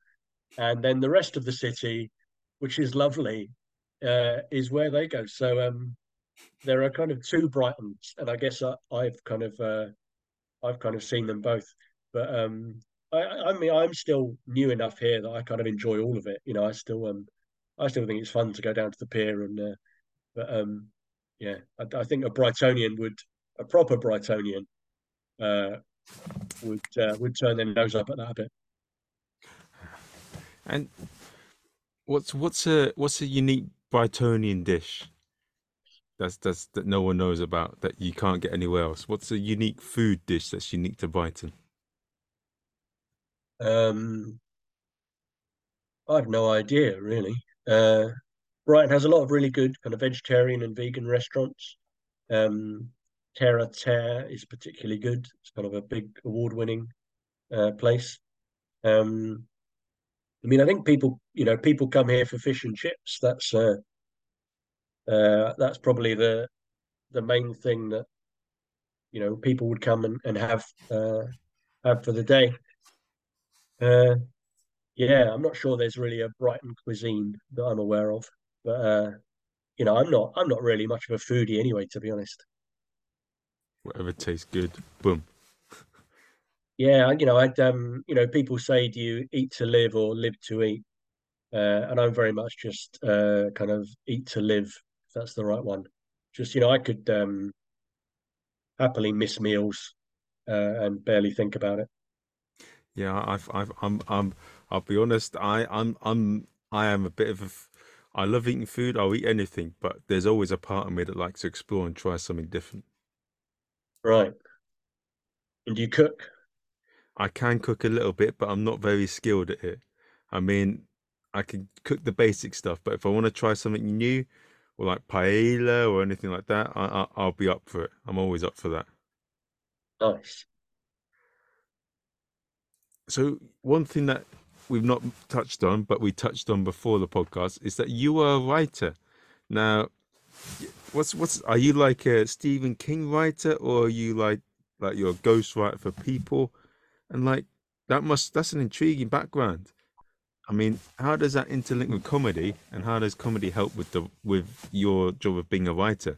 And then the rest of the city, which is lovely, uh, is where they go. So um, there are kind of two Brightons, and I guess I, have kind of uh, I've kind of seen them both. But um, I, I mean, I'm still new enough here that I kind of enjoy all of it. You know, I still um, I still think it's fun to go down to the pier and. Uh, but um, yeah, I, I think a Brightonian would a proper Brightonian uh, would uh, would turn their nose up at that a bit. And what's what's a what's a unique Brightonian dish that's that's that no one knows about that you can't get anywhere else? What's a unique food dish that's unique to Brighton? Um, I have no idea really. Uh, Brighton has a lot of really good kind of vegetarian and vegan restaurants. Um, Terre à Terre is particularly good. It's kind of a big award-winning uh, place. Um, I mean, I think people, you know, people come here for fish and chips. That's uh, uh, that's probably the the main thing that you know people would come and, and have uh, have for the day. Uh, yeah, I'm not sure there's really a Brighton cuisine that I'm aware of, but uh, you know, I'm not I'm not really much of a foodie anyway, to be honest. Whatever tastes good, boom. Yeah, you know, I'd um, you know, people say, do you eat to live or live to eat? Uh, and I'm very much just uh, kind of eat to live, if that's the right one. Just you know, I could um, happily miss meals uh, and barely think about it. Yeah, I've, I've, I'm, I'm, I'll be honest. I, I'm, I'm, I am a bit of a. I love eating food. I'll eat anything, but there's always a part of me that likes to explore and try something different. Right. And do you cook? I can cook a little bit, but I'm not very skilled at it. I mean, I can cook the basic stuff, but if I want to try something new, or like paella or anything like that, I, I, will be up for it. I'm always up for that. Nice. So one thing that we've not touched on, but we touched on before the podcast, is that you are a writer. Now, what's what's are you like a Stephen King writer, or are you like like you're a ghostwriter for people? And like that must that's an intriguing background. I mean, how does that interlink with comedy, and how does comedy help with the with your job of being a writer?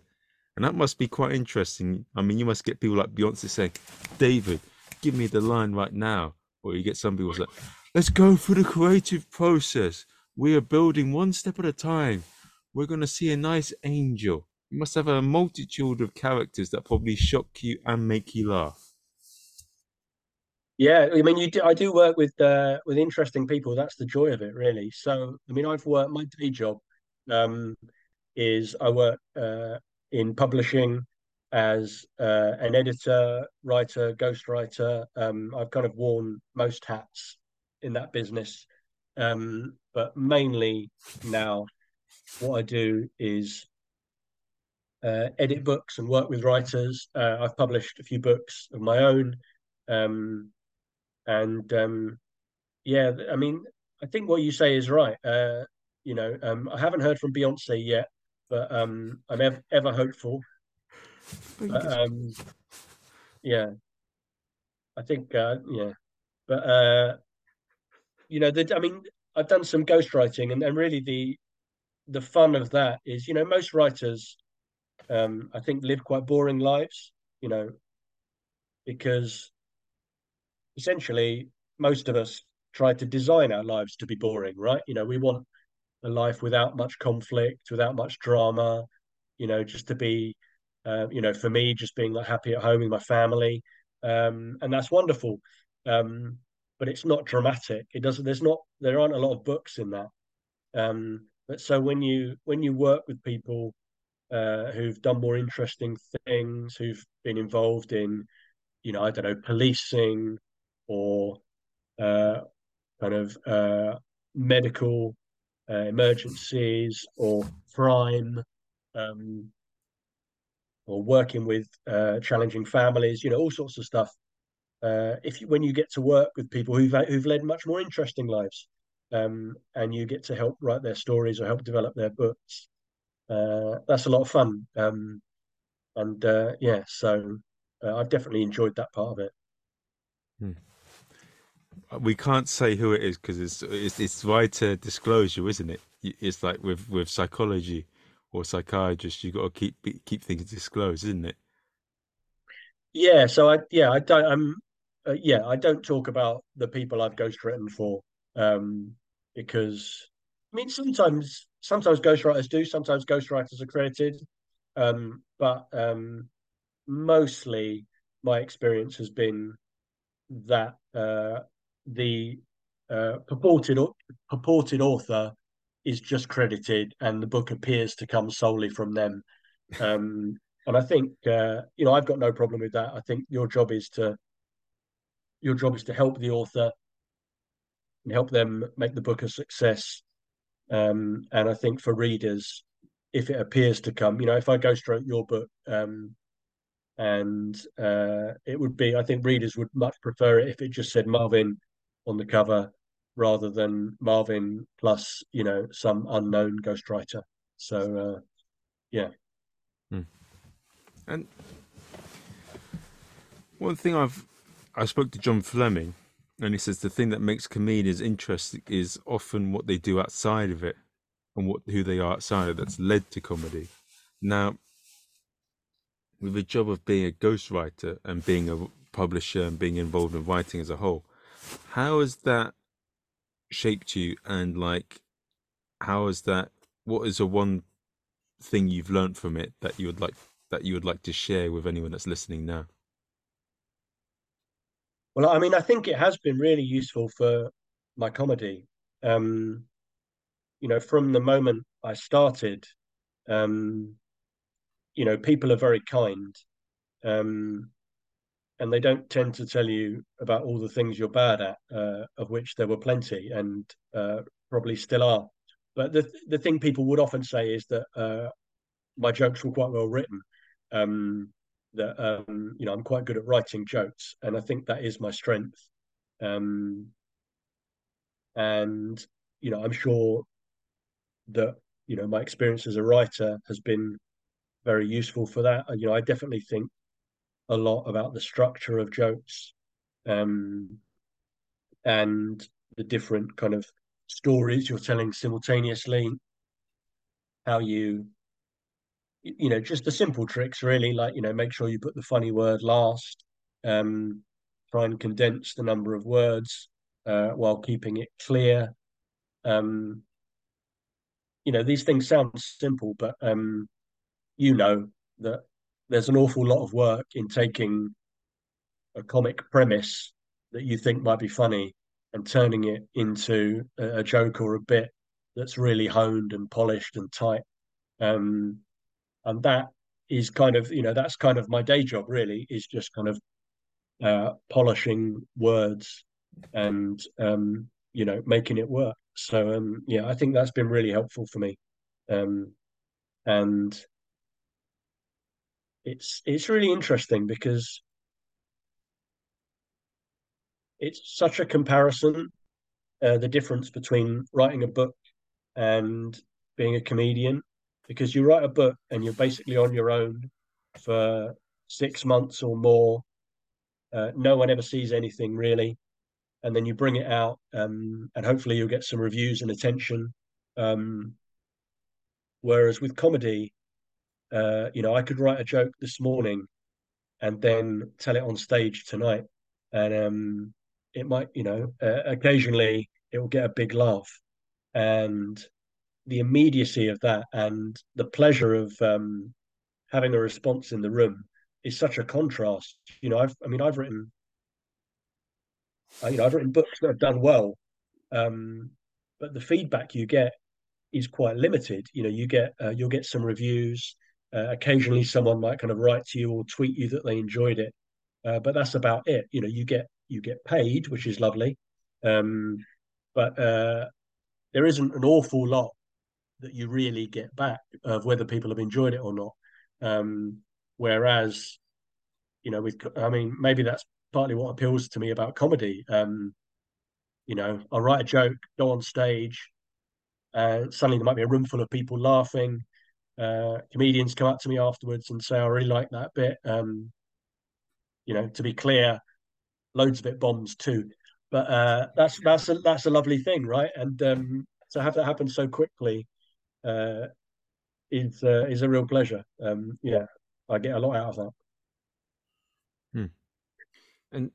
And that must be quite interesting. I mean, you must get people like Beyonce saying, "David, give me the line right now," or you get some people say, "Let's go through the creative process. We are building one step at a time. We're going to see a nice angel." You must have a multitude of characters that probably shock you and make you laugh. Yeah, I mean, you do, I do work with uh, with interesting people. That's the joy of it, really. So, I mean, I've worked. My day job um, is I work uh, in publishing as uh, an editor, writer, ghostwriter. Um, I've kind of worn most hats in that business, um, but mainly now, what I do is uh, edit books and work with writers. Uh, I've published a few books of my own. Um, and um, yeah, I mean, I think what you say is right. Uh, you know, um, I haven't heard from Beyonce yet, but um, I'm ever, ever hopeful. But, um, yeah, I think uh, yeah, but uh, you know, the, I mean, I've done some ghostwriting, and, and really the the fun of that is, you know, most writers, um, I think, live quite boring lives. You know, because essentially most of us try to design our lives to be boring, right? You know, we want a life without much conflict, without much drama, you know, just to be Uh, you know, for me, just being like happy at home with my family, um, and that's wonderful. Um, but it's not dramatic. It doesn't. There's not. There aren't a lot of books in that. Um, but so when you when you work with people uh, who've done more interesting things, who've been involved in, you know, I don't know, policing or uh, kind of uh, medical uh, emergencies or crime, um, or working with uh, challenging families, you know, all sorts of stuff. Uh, if you, when you get to work with people who've who've led much more interesting lives, um, and you get to help write their stories or help develop their books, uh, that's a lot of fun. Um, and uh, yeah, so uh, I've definitely enjoyed that part of it. Hmm. We can't say who it is because it's, it's it's writer disclosure, isn't it? It's like with with psychology or psychiatrists, you got to keep keep things disclosed, isn't it? Yeah. So I yeah I don't I'm uh, yeah I don't talk about the people I've ghostwritten for um, because I mean sometimes sometimes ghostwriters do, sometimes ghostwriters are credited, um, but um, mostly my experience has been that uh, the uh, purported purported author is just credited, and the book appears to come solely from them. Um, and I think uh, you know I've got no problem with that. I think your job is to your job is to help the author and help them make the book a success. Um, and I think for readers, if it appears to come, you know, if I ghostwrote your book, um, and uh, it would be, I think readers would much prefer it if it just said Marvin on the cover rather than Marvin plus, you know, some unknown ghostwriter. So, uh, yeah. Hmm. And one thing I've I spoke to John Fleming, and he says the thing that makes comedians interesting is often what they do outside of it and what who they are outside of that's led to comedy. Now, with the job of being a ghostwriter and being a publisher and being involved in writing as a whole, how has that shaped you? And like, how has that? What is the one thing you've learned from it that you would like that you would like to share with anyone that's listening now? Well, I mean, I think it has been really useful for my comedy. Um, you know, from the moment I started, um, you know, people are very kind, um, and they don't tend to tell you about all the things you're bad at, uh, of which there were plenty, and uh, probably still are. But the the thing people would often say is that uh, my jokes were quite well written. Um, that um, you know I'm quite good at writing jokes, and I think that is my strength. Um, and you know, I'm sure that you know my experience as a writer has been very useful for that. You know, I definitely think a lot about the structure of jokes, um, and the different kind of stories you're telling simultaneously. How you you know, just the simple tricks really, like, you know, make sure you put the funny word last, um, try and condense the number of words uh, while keeping it clear. Um, you know, these things sound simple, but um, you know that there's an awful lot of work in taking a comic premise that you think might be funny and turning it into a, joke or a bit that's really honed and polished and tight. Um, and that is kind of you know that's kind of my day job really is just kind of uh, polishing words and um, you know making it work. So um, yeah i think that's been really helpful for me. Um, and it's it's really interesting because it's such a comparison uh, the difference between writing a book and being a comedian because you write a book and you're basically on your own for six months or more. Uh, no one ever sees anything really, and then you bring it out, um, and hopefully you'll get some reviews and attention. Um, whereas with comedy, uh, you know, I could write a joke this morning and then tell it on stage tonight, and um, it might, you know, uh, occasionally it will get a big laugh, and the immediacy of that and the pleasure of um, having a response in the room is such a contrast. You know, I've I mean I've written you know I've written books that have done well, um, but the feedback you get is quite limited. You know, you get uh, you'll get some reviews. Uh, occasionally, someone might kind of write to you or tweet you that they enjoyed it, uh, but that's about it. You know, you get you get paid, which is lovely, um, but uh, there isn't an awful lot that you really get back of whether people have enjoyed it or not. Um, whereas, you know, with I mean, maybe that's partly what appeals to me about comedy. Um, you know, I'll write a joke, go on stage, uh, suddenly there might be a room full of people laughing. Uh, comedians come up to me afterwards and say, "I really like that bit." Um, you know, to be clear, loads of it bombs too, but uh, that's that's a that's a lovely thing, right? And um, to have that happen so quickly uh, is uh, is a real pleasure. Um, yeah, I get a lot out of that. Hmm. And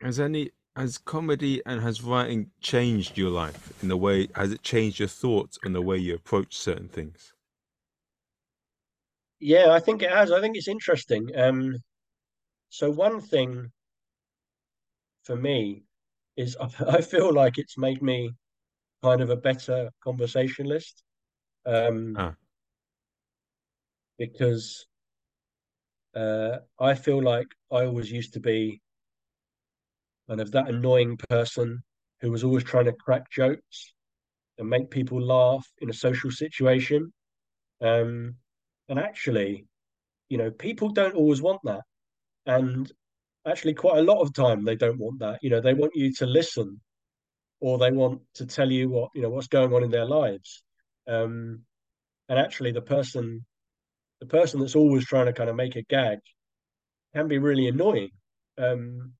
has any has comedy and has writing changed your life in the way has it changed your thoughts and the way you approach certain things yeah i think it has i think it's interesting um so one thing for me is i feel like it's made me kind of a better conversationalist um ah. because uh i feel like i always used to be kind of that annoying person who was always trying to crack jokes and make people laugh in a social situation. Um, and actually, you know, people don't always want that. And actually, quite a lot of time, they don't want that. You know, they want you to listen or they want to tell you what, you know, what's going on in their lives. Um, and actually, the person, the person that's always trying to kind of make a gag can be really annoying. Um,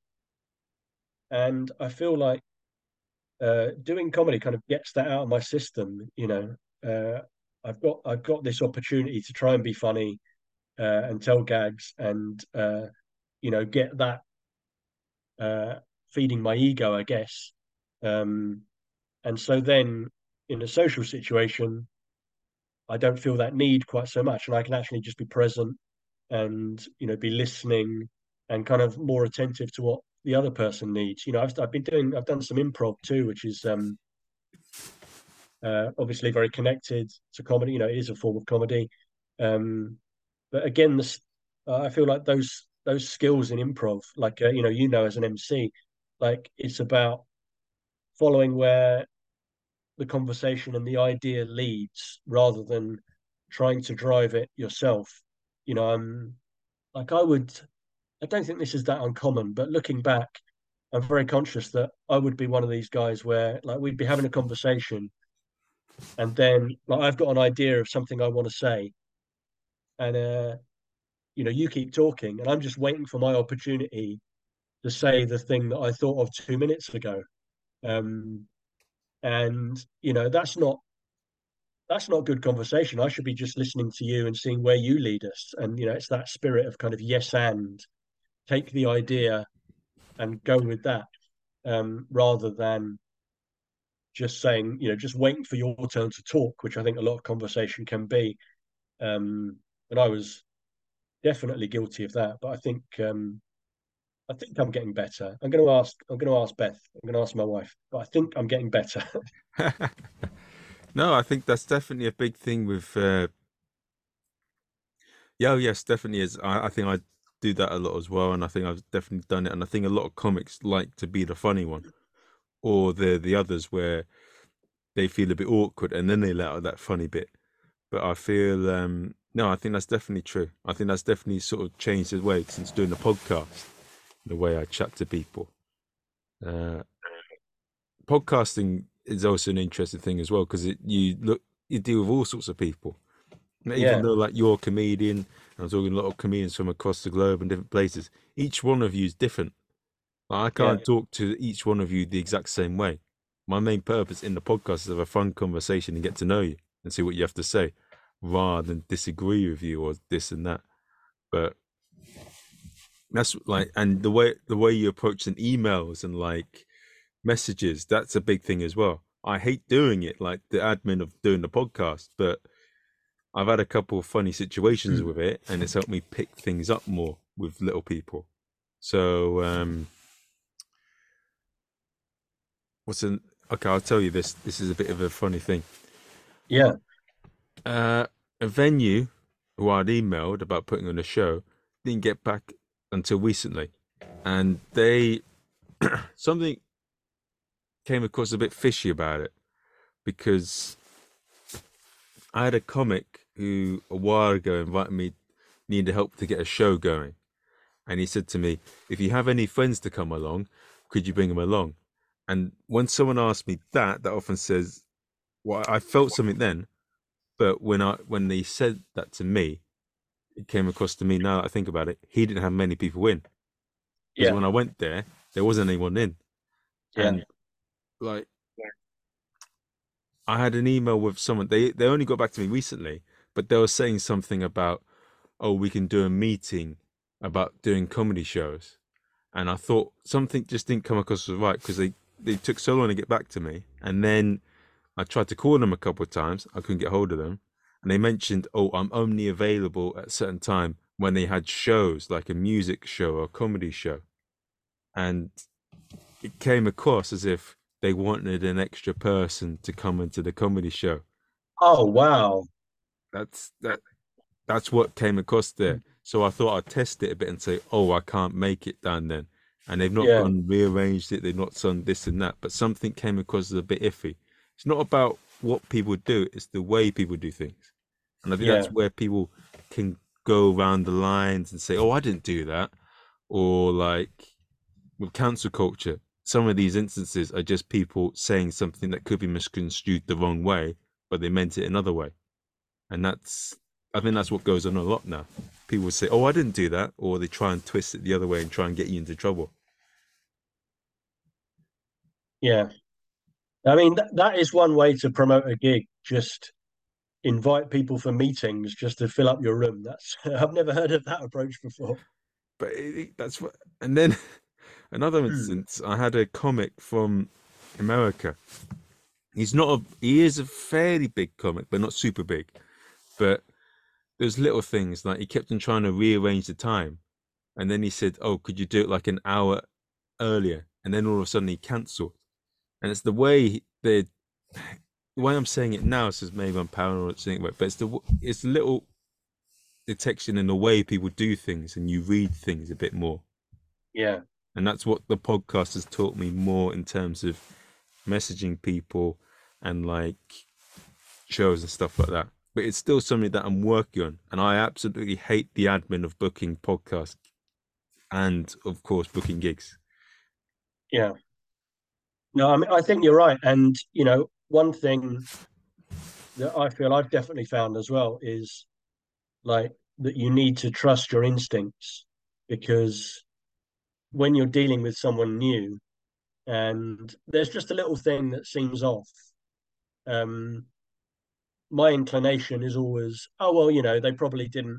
and I feel like uh, doing comedy kind of gets that out of my system. You know, uh, I've got I've got this opportunity to try and be funny uh, and tell gags, and uh, you know, get that uh, feeding my ego, I guess. Um, and so then, in a social situation, I don't feel that need quite so much, and I can actually just be present and you know be listening and kind of more attentive to what the other person needs. You know, I've, I've been doing, I've done some improv too, which is um, uh, obviously very connected to comedy. You know, it is a form of comedy. Um, but again, this, uh, I feel like those those skills in improv, like uh, you know, you know, as an MC, like it's about following where the conversation and the idea leads, rather than trying to drive it yourself. You know, I'm like I would I don't think this is that uncommon, but looking back, I'm very conscious that I would be one of these guys where like we'd be having a conversation and then like I've got an idea of something I want to say. And uh you know, you keep talking and I'm just waiting for my opportunity to say the thing that I thought of two minutes ago. Um and you know, that's not that's not good conversation. I should be just listening to you and seeing where you lead us. And you know, it's that spirit of kind of yes and take the idea and go with that um, rather than just saying, you know, just waiting for your turn to talk, which I think a lot of conversation can be. Um, and I was definitely guilty of that. But I think um, I think I'm getting better. I'm going to ask. I'm going to ask Beth. I'm going to ask my wife. But I think I'm getting better. no, I think that's definitely a big thing with. Uh... Yeah, oh, yes, definitely is. I, I think I do that a lot as well, and I think I've definitely done it. And I think a lot of comics like to be the funny one, or the the others where they feel a bit awkward and then they let out that funny bit. But I feel um no, I think that's definitely true. I think that's definitely sort of changed the way since doing the podcast, the way I chat to people. Uh, podcasting is also an interesting thing as well because you look you deal with all sorts of people. Even yeah. though like you're a comedian I'm talking a lot of comedians from across the globe and different places. Each one of you is different. Like, I can't yeah. talk to each one of you the exact same way. My main purpose in the podcast is to have a fun conversation and get to know you and see what you have to say, rather than disagree with you or this and that. But that's like, and the way the way you approach an emails and like messages, that's a big thing as well. I hate doing it, like the admin of doing the podcast, but I've had a couple of funny situations Mm. with it, and it's helped me pick things up more with little people. So, um, what's an okay? I'll tell you this. This is a bit of a funny thing. Yeah. Uh, a venue who I'd emailed about putting on a show didn't get back until recently, and they something came across a bit fishy about it because I had a comic who a while ago invited me needed help to get a show going, and he said to me, "If you have any friends to come along, could you bring them along?" And when someone asks me that, that often says, "Well, I felt something then." But when I when they said that to me, it came across to me. Now that I think about it, he didn't have many people in. Because Yeah. when I went there, there wasn't anyone in. Yeah. And like, I had an email with someone. They they only got back to me recently, but they were saying something about, oh, we can do a meeting about doing comedy shows, and I thought something just didn't come across as right because they they took so long to get back to me, and then I tried to call them a couple of times. I couldn't get hold of them, and they mentioned, oh, I'm only available at a certain time when they had shows like a music show or a comedy show, and it came across as if they wanted an extra person to come into the comedy show. Oh wow. That's that. That's what came across there. Mm. So I thought I'd test it a bit and say, "Oh, I can't make it down then," and they've not Yeah. gone rearranged it. They've not done this and that. But something came across as a bit iffy. It's not about what people do; it's the way people do things. And I think that's where people can go around the lines and say, "Oh, I didn't do that," or like with cancel culture. Some of these instances are just people saying something that could be misconstrued the wrong way, but they meant it another way. And that's, I think that's what goes on a lot now. People say, "Oh, I didn't do that," or they try and twist it the other way and try and get you into trouble. Yeah. I mean, that, that is one way to promote a gig. Just invite people for meetings just to fill up your room. That's I've never heard of that approach before. But it, that's what. And then another Hmm. instance, I had a comic from America. He's not a. He is a fairly big comic, but not super big. But there's little things like he kept on trying to rearrange the time, and then he said, "Oh, could you do it like an hour earlier?" And then all of a sudden he cancelled. And it's the way they, the way I'm saying it now says maybe I'm paranoid saying it, but it's the it's the little detection in the way people do things, and you read things a bit more. Yeah. And that's what the podcast has taught me more in terms of messaging people and like shows and stuff like that. But it's still something that I'm working on. And I absolutely hate the admin of booking podcasts and, of course, booking gigs. Yeah. No, I mean, I think you're right. And, you know, one thing that I feel I've definitely found as well is like that you need to trust your instincts because when you're dealing with someone new and there's just a little thing that seems off, um, my inclination is always, oh, well, you know, they probably didn't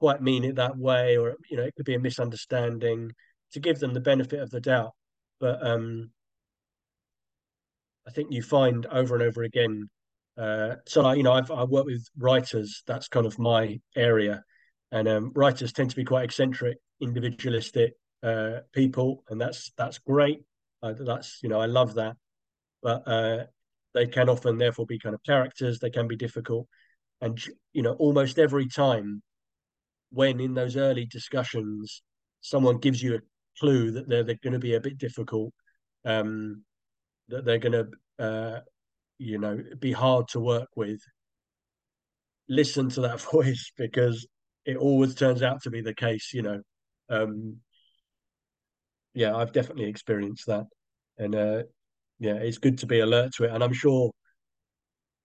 quite mean it that way, or, you know, it could be a misunderstanding to give them the benefit of the doubt. But, um, I think you find over and over again. Uh, so, you know, I've I work with writers. That's kind of my area, and um, writers tend to be quite eccentric, individualistic uh, people, and that's that's great. Uh, that's you know, I love that. But uh, they can often, therefore, be kind of characters. They can be difficult, and you know, almost every time when in those early discussions, someone gives you a clue that they're they're going to be a bit difficult. Um, that they're going to, uh, you know, be hard to work with. Listen to that voice because it always turns out to be the case. You know, um, yeah, I've definitely experienced that, and uh, yeah, it's good to be alert to it. And I'm sure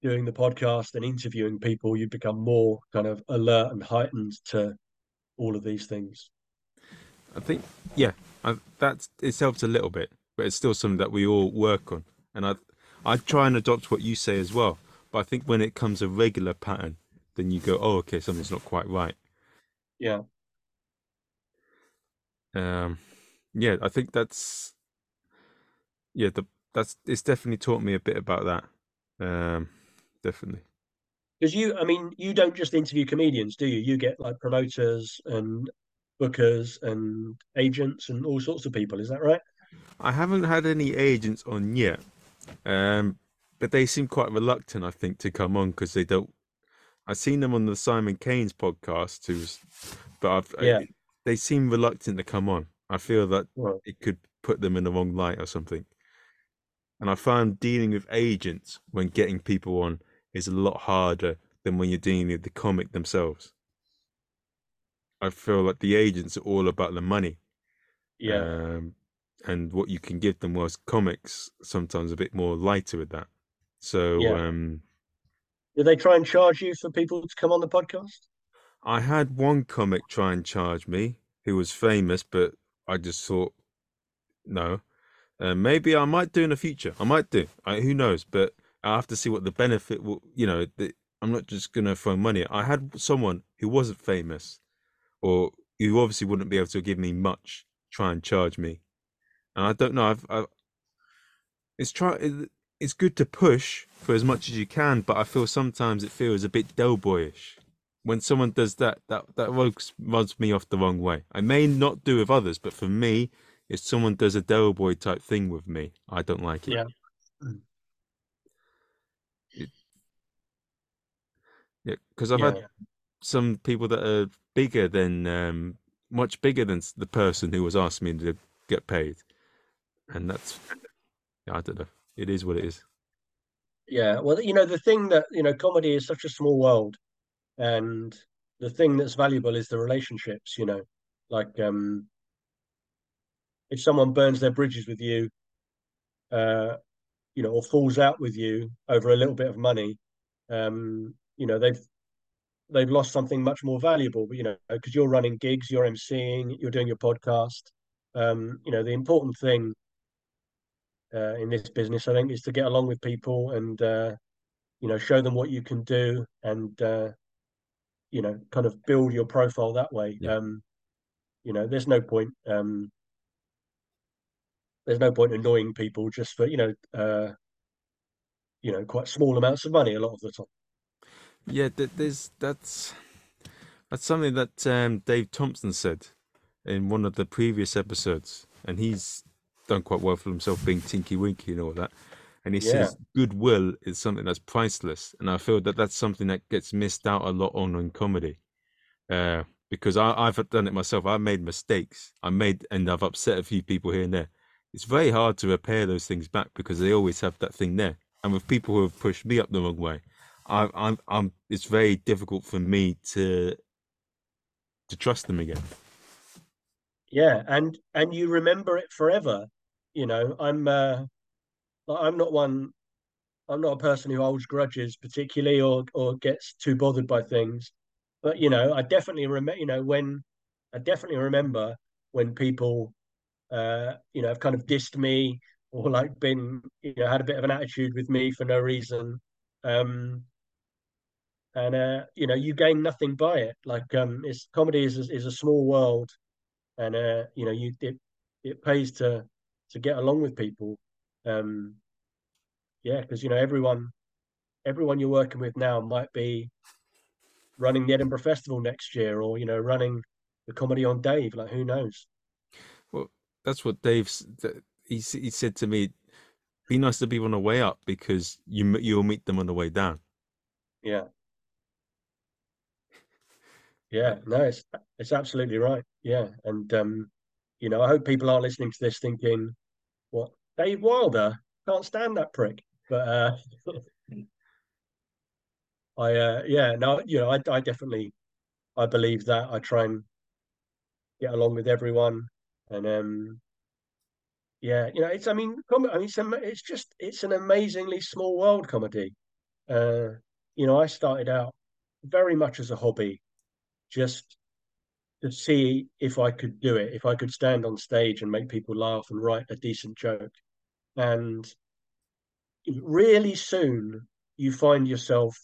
doing the podcast and interviewing people, you become more kind of alert and heightened to all of these things. I think, yeah, that's it's helped a little bit, but it's still something that we all work on. And I, I try and adopt what you say as well. But I think when it comes a regular pattern, then you go, oh, okay, something's not quite right. Yeah, Um, yeah, I think that's, yeah, the that's it's definitely taught me a bit about that. Um, definitely. because you, I mean, you don't just interview comedians, do you? You get like promoters and bookers and agents and all sorts of people. Is that right? I haven't had any agents on yet, um, but they seem quite reluctant, I think, to come on because they don't. I've seen them on the Simon Caines podcast, who's, but I've, Yeah. I, they seem reluctant to come on. I feel that Right. it could put them in the wrong light or something. And I find dealing with agents when getting people on is a lot harder than when you're dealing with the comic themselves. I feel like the agents are all about the money Yeah. um, and what you can give them was comics sometimes a bit more lighter with that. So Yeah. um, Do they try and charge you for people to come on the podcast? i had one comic try and charge me who was famous but i just thought no. Uh, maybe i might do in the future. I might do. I, who knows? But i have to see what the benefit will you know the, i'm not just gonna throw money i had someone who wasn't famous or who obviously wouldn't be able to give me much try and charge me and i don't know i've, I've it's try it's good to push for as much as you can but i feel sometimes it feels a bit del boyish when someone does that that that rubs, rubs me off the wrong way i may not do with others but for me if someone does a del boy type thing with me i don't like it Yeah. yeah because i've Yeah. had some people that are bigger than um much bigger than the person who was asking me to get paid and that's yeah, i don't know it is what it is Yeah, well, you know, the thing that, you know, comedy is such a small world, and the thing that's valuable is the relationships, you know. Like, um, if someone burns their bridges with you, uh, you know, or falls out with you over a little bit of money, um, you know, they've they've lost something much more valuable, you know, because you're running gigs, you're emceeing, you're doing your podcast. Um, you know, the important thing uh, in this business, I think, is to get along with people and uh, you know show them what you can do and uh, you know kind of build your profile that way. Yeah. Um, you know, there's no point. Um, there's no point annoying people just for you know uh, you know quite small amounts of money a lot of the time. Yeah, there's that's that's something that um, Dave Thompson said in one of the previous episodes, and he's done quite well for himself, being tinky winky and all that. And he Yeah. says goodwill is something that's priceless, and I feel that that's something that gets missed out a lot on in comedy, uh, because I, I've done it myself. I've made mistakes. I made and I've upset a few people here and there. It's very hard to repair those things back because they always have that thing there. And with people who have pushed me up the wrong way, I, I'm, I'm. It's very difficult for me to to trust them again. Yeah, and and you remember it forever. You know, I'm uh, I'm not one. I'm not a person who holds grudges particularly or or gets too bothered by things. But you know, I definitely remember. You know, when I definitely remember when people, uh, you know, have kind of dissed me or like been, you know, had a bit of an attitude with me for no reason. Um, and uh, you know, you gain nothing by it. Like, um, it's comedy is is a small world, and uh, you know, you it it pays to to get along with people. Um, yeah, because you know, everyone everyone you're working with now might be running the Edinburgh Festival next year, or you know, running the comedy on Dave. Like, who knows? Well, that's what Dave's. He he said to me, "Be nice to people on the way up because you you'll meet them on the way down." Yeah, yeah. No, it's it's absolutely right. Yeah, and um, you know, I hope people aren't listening to this thinking, "What Dave Wilder can't stand that prick." But uh, I uh, yeah, no, you know, I I definitely I believe that. I try and get along with everyone, and um, yeah, you know, it's I mean, com- I mean, it's, it's just it's an amazingly small world comedy. Uh, you know, I started out very much as a hobby, just to see if I could do it, if I could stand on stage and make people laugh and write a decent joke. And really soon you find yourself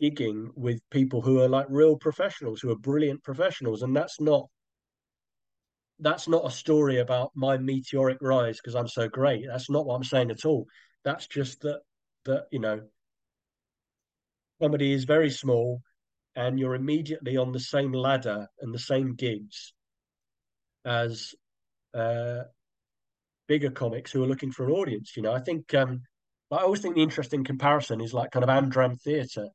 gigging with people who are like real professionals, who are brilliant professionals. And that's not that's not a story about my meteoric rise because I'm so great. That's not what I'm saying at all. That's just that that, you know, comedy is very small, and you're immediately on the same ladder and the same gigs as uh, bigger comics who are looking for an audience. You know, I think um, I always think the interesting comparison is like kind of Amdram theatre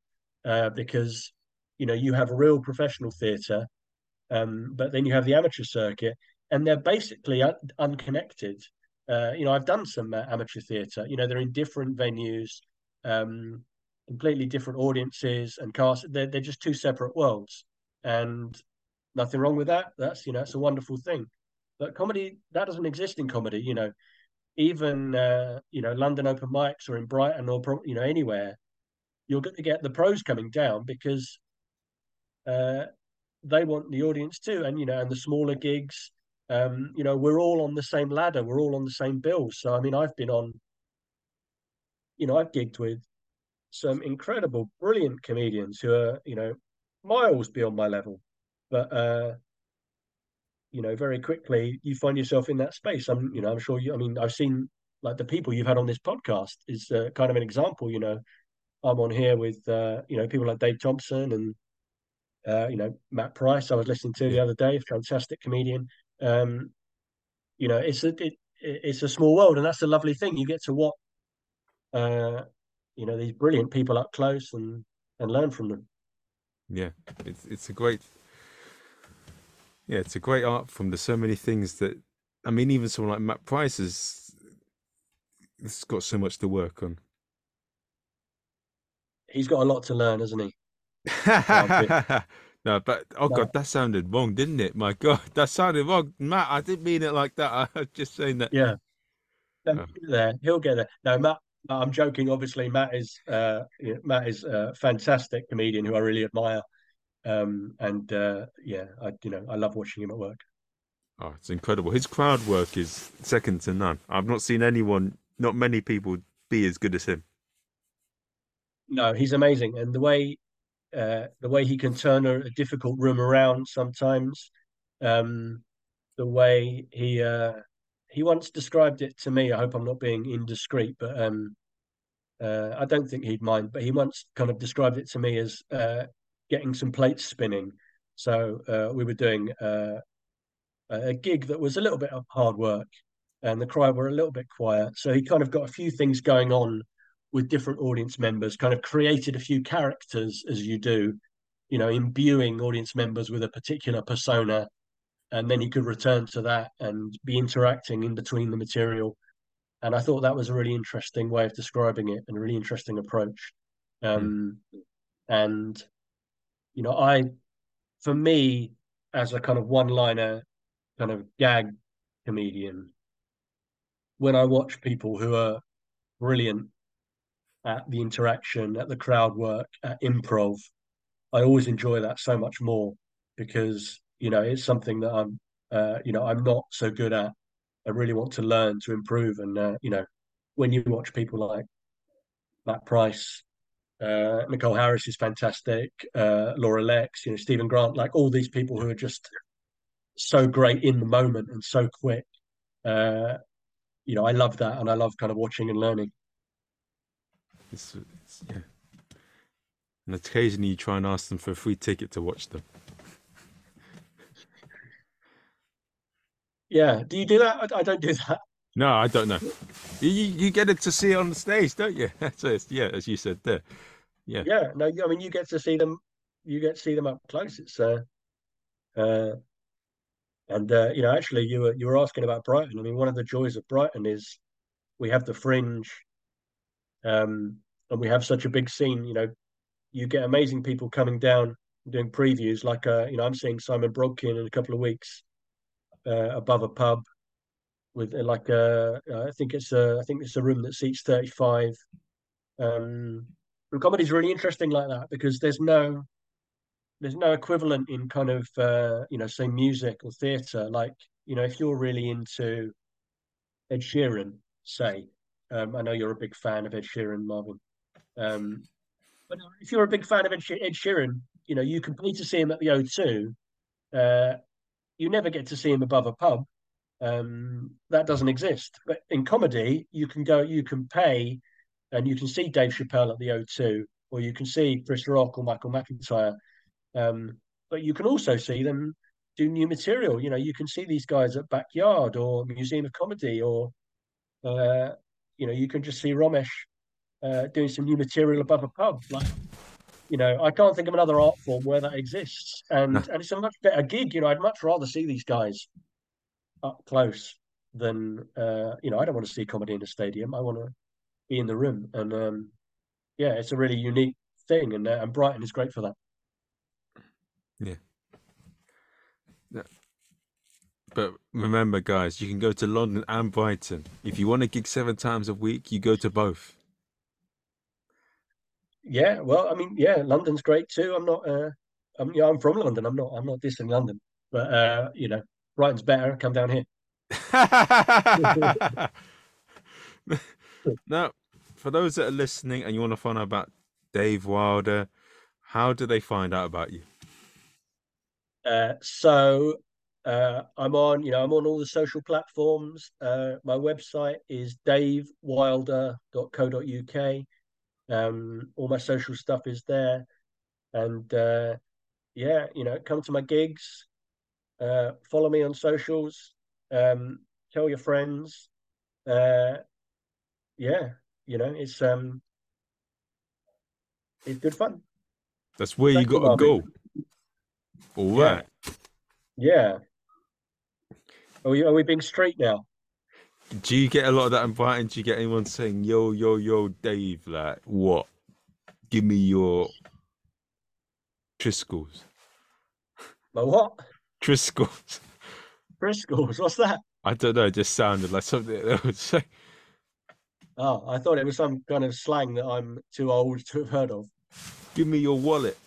uh, because you know you have a real professional theatre, um, but then you have the amateur circuit, and they're basically un- unconnected. Uh, you know, I've done some uh, amateur theatre. You know, they're in different venues, um, completely different audiences and cast. They're they're just two separate worlds, and nothing wrong with that. That's you know, it's a wonderful thing. But comedy that doesn't exist in comedy. You know, even uh, you know London open mics or in Brighton or you know anywhere, you're going to get the pros coming down because uh, they want the audience too, and you know, and the smaller gigs. Um, you know, we're all on the same ladder. We're all on the same bill. So I mean, I've been on. You know, I've gigged with some incredible, brilliant comedians who are you know miles beyond my level, but uh, you know, very quickly you find yourself in that space. I'm, you know, I'm sure you. I mean, I've seen like the people you've had on this podcast is uh, kind of an example. You know, I'm on here with uh, you know people like Dave Thompson and uh, you know Matt Price. I was listening to the other day, fantastic comedian. Um, you know, it's a it, it's a small world, and that's a lovely thing. You get to what uh, you know, these brilliant people up close and and learn from them. Yeah, it's it's a great yeah, it's a great art form. There's so many things that I mean, even someone like Matt Price has it's got so much to work on. He's got a lot to learn, hasn't he? no, but oh no. god, that sounded wrong, didn't it? My god, that sounded wrong, Matt. I didn't mean it like that. I was just saying that. Yeah, oh. there. He'll get there. No, Matt. I'm joking. Obviously, Matt is uh, Matt is a fantastic comedian who I really admire. Um, and uh, yeah, I you know I love watching him at work. Oh, it's incredible. His crowd work is second to none. I've not seen anyone, not many people, be as good as him. No, he's amazing, and the way uh, the way he can turn a, a difficult room around sometimes, um, the way he uh, he once described it to me. I hope I'm not being indiscreet, but um, uh, I don't think he'd mind. But he once kind of described it to me as uh, getting some plates spinning. So uh, we were doing uh, a gig that was a little bit of hard work, and the crowd were a little bit quiet. So he kind of got a few things going on with different audience members, kind of created a few characters as you do, you know, imbuing audience members with a particular persona. And then he could return to that and be interacting in between the material. And I thought that was a really interesting way of describing it and a really interesting approach. Um, mm. And you know, I, for me, as a kind of one liner, kind of gag comedian, when I watch people who are brilliant at the interaction, at the crowd work, at improv, I always enjoy that so much more because, you know, it's something that I'm, uh, you know, I'm not so good at. I really want to learn to improve. And, uh, you know, when you watch people like Matt Price, uh, Nicole Harris is fantastic. Uh, Laura Lexx, you know, Stephen Grant, like all these people who are just so great in the moment and so quick. Uh, you know, I love that, and I love kind of watching and learning. It's, it's, yeah. And occasionally you try and ask them for a free ticket to watch them. Yeah. Do you do that? I, I don't do that. No, I don't know. You, you get it to see it on the stage, don't you? so yeah, as you said there. Yeah. Yeah. No, I mean you get to see them. You get to see them up close. It's uh, uh, and uh, you know, actually, you were you were asking about Brighton. I mean, one of the joys of Brighton is we have the Fringe, um, and we have such a big scene. You know, you get amazing people coming down doing previews. Like, uh, you know, I'm seeing Simon Brodkin in a couple of weeks uh, above a pub with uh, like uh, uh, I think it's a I think it's a room that seats 35. Um, and comedy's really interesting like that because there's no there's no equivalent in kind of uh, you know say music or theatre. Like you know if you're really into Ed Sheeran, say, um, I know you're a big fan of Ed Sheeran, Marvin. Um, but if you're a big fan of Ed, Ed Sheeran, you know you can pay to see him at the O2. Uh, you never get to see him above a pub um, that doesn't exist. But in comedy, you can go, you can pay, and you can see Dave Chappelle at the O2, or you can see Chris Rock or Michael McIntyre. Um, but you can also see them do new material. You know, you can see these guys at Backyard or Museum of Comedy, or uh, you know, you can just see Romesh uh, doing some new material above a pub. Like, you know, I can't think of another art form where that exists, and and it's a much better gig. You know, I'd much rather see these guys up close than uh, you know. I don't want to see comedy in a stadium. I want to be in the room, and um, yeah, it's a really unique thing, and uh, and Brighton is great for that. Yeah. But remember, guys, you can go to London and Brighton. If you want to gig seven times a week, you go to both. Yeah, well, I mean, yeah, London's great too. I'm not, uh, I'm, yeah, I'm from London. I'm not, I'm not dissing London, but uh, you know, Brighton's better. Come down here. now, for those that are listening and you want to find out about Dave Wilder, how do they find out about you? Uh, so uh, I'm on, you know, I'm on all the social platforms. Uh, my website is davewilder.co.uk. Um, all my social stuff is there, and uh, yeah, you know, come to my gigs, uh, follow me on socials, um, tell your friends. Uh, yeah, you know, it's um, it's good fun. That's where Thank you got to go. All right. Yeah. Are we are we being straight now? Do you get a lot of that in Brighton? Do you get anyone saying, yo, yo, yo, Dave, like, what? Give me your Triskells. My what? Triskells. Triskells, what's that? I don't know, it just sounded like something they would say. Oh, I thought it was some kind of slang that I'm too old to have heard of. Give me your wallet.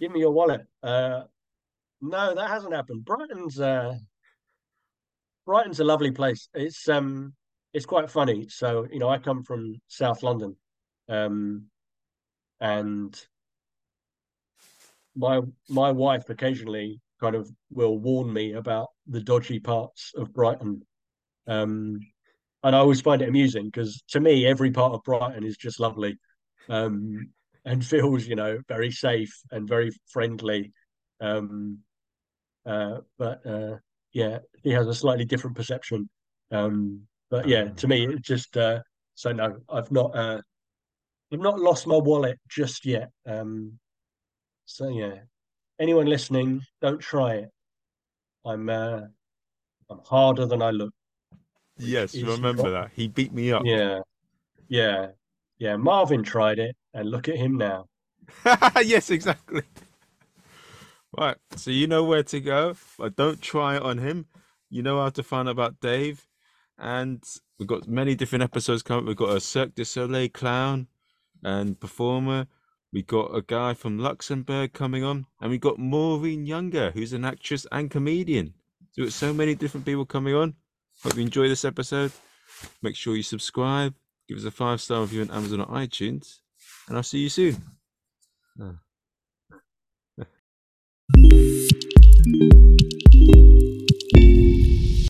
Give me your wallet. Uh, no, that hasn't happened. Brighton's uh, Brighton's a lovely place. It's um it's quite funny. So, you know, I come from South London. Um and my my wife occasionally kind of will warn me about the dodgy parts of Brighton. Um and I always find it amusing because to me every part of Brighton is just lovely. Um and feels, you know, very safe and very friendly. Um uh but uh yeah, he has a slightly different perception. Um, but yeah, to me, it just uh, so no, I've not uh, I've not lost my wallet just yet. Um, so yeah, anyone listening, don't try it. I'm uh, I'm harder than I look. Yes, remember not... that he beat me up. Yeah, yeah, yeah. Marvin tried it, and look at him now. yes, exactly. Right. So you know where to go, but don't try it on him. You know how to find out about Dave. And we've got many different episodes coming. We've got a Cirque du Soleil clown and performer. We got a guy from Luxembourg coming on, and we got Maureen Younger, who's an actress and comedian. So it's so many different people coming on. Hope you enjoy this episode. Make sure you subscribe, give us a five star review on Amazon or iTunes, and I'll see you soon. Oh. Thank you.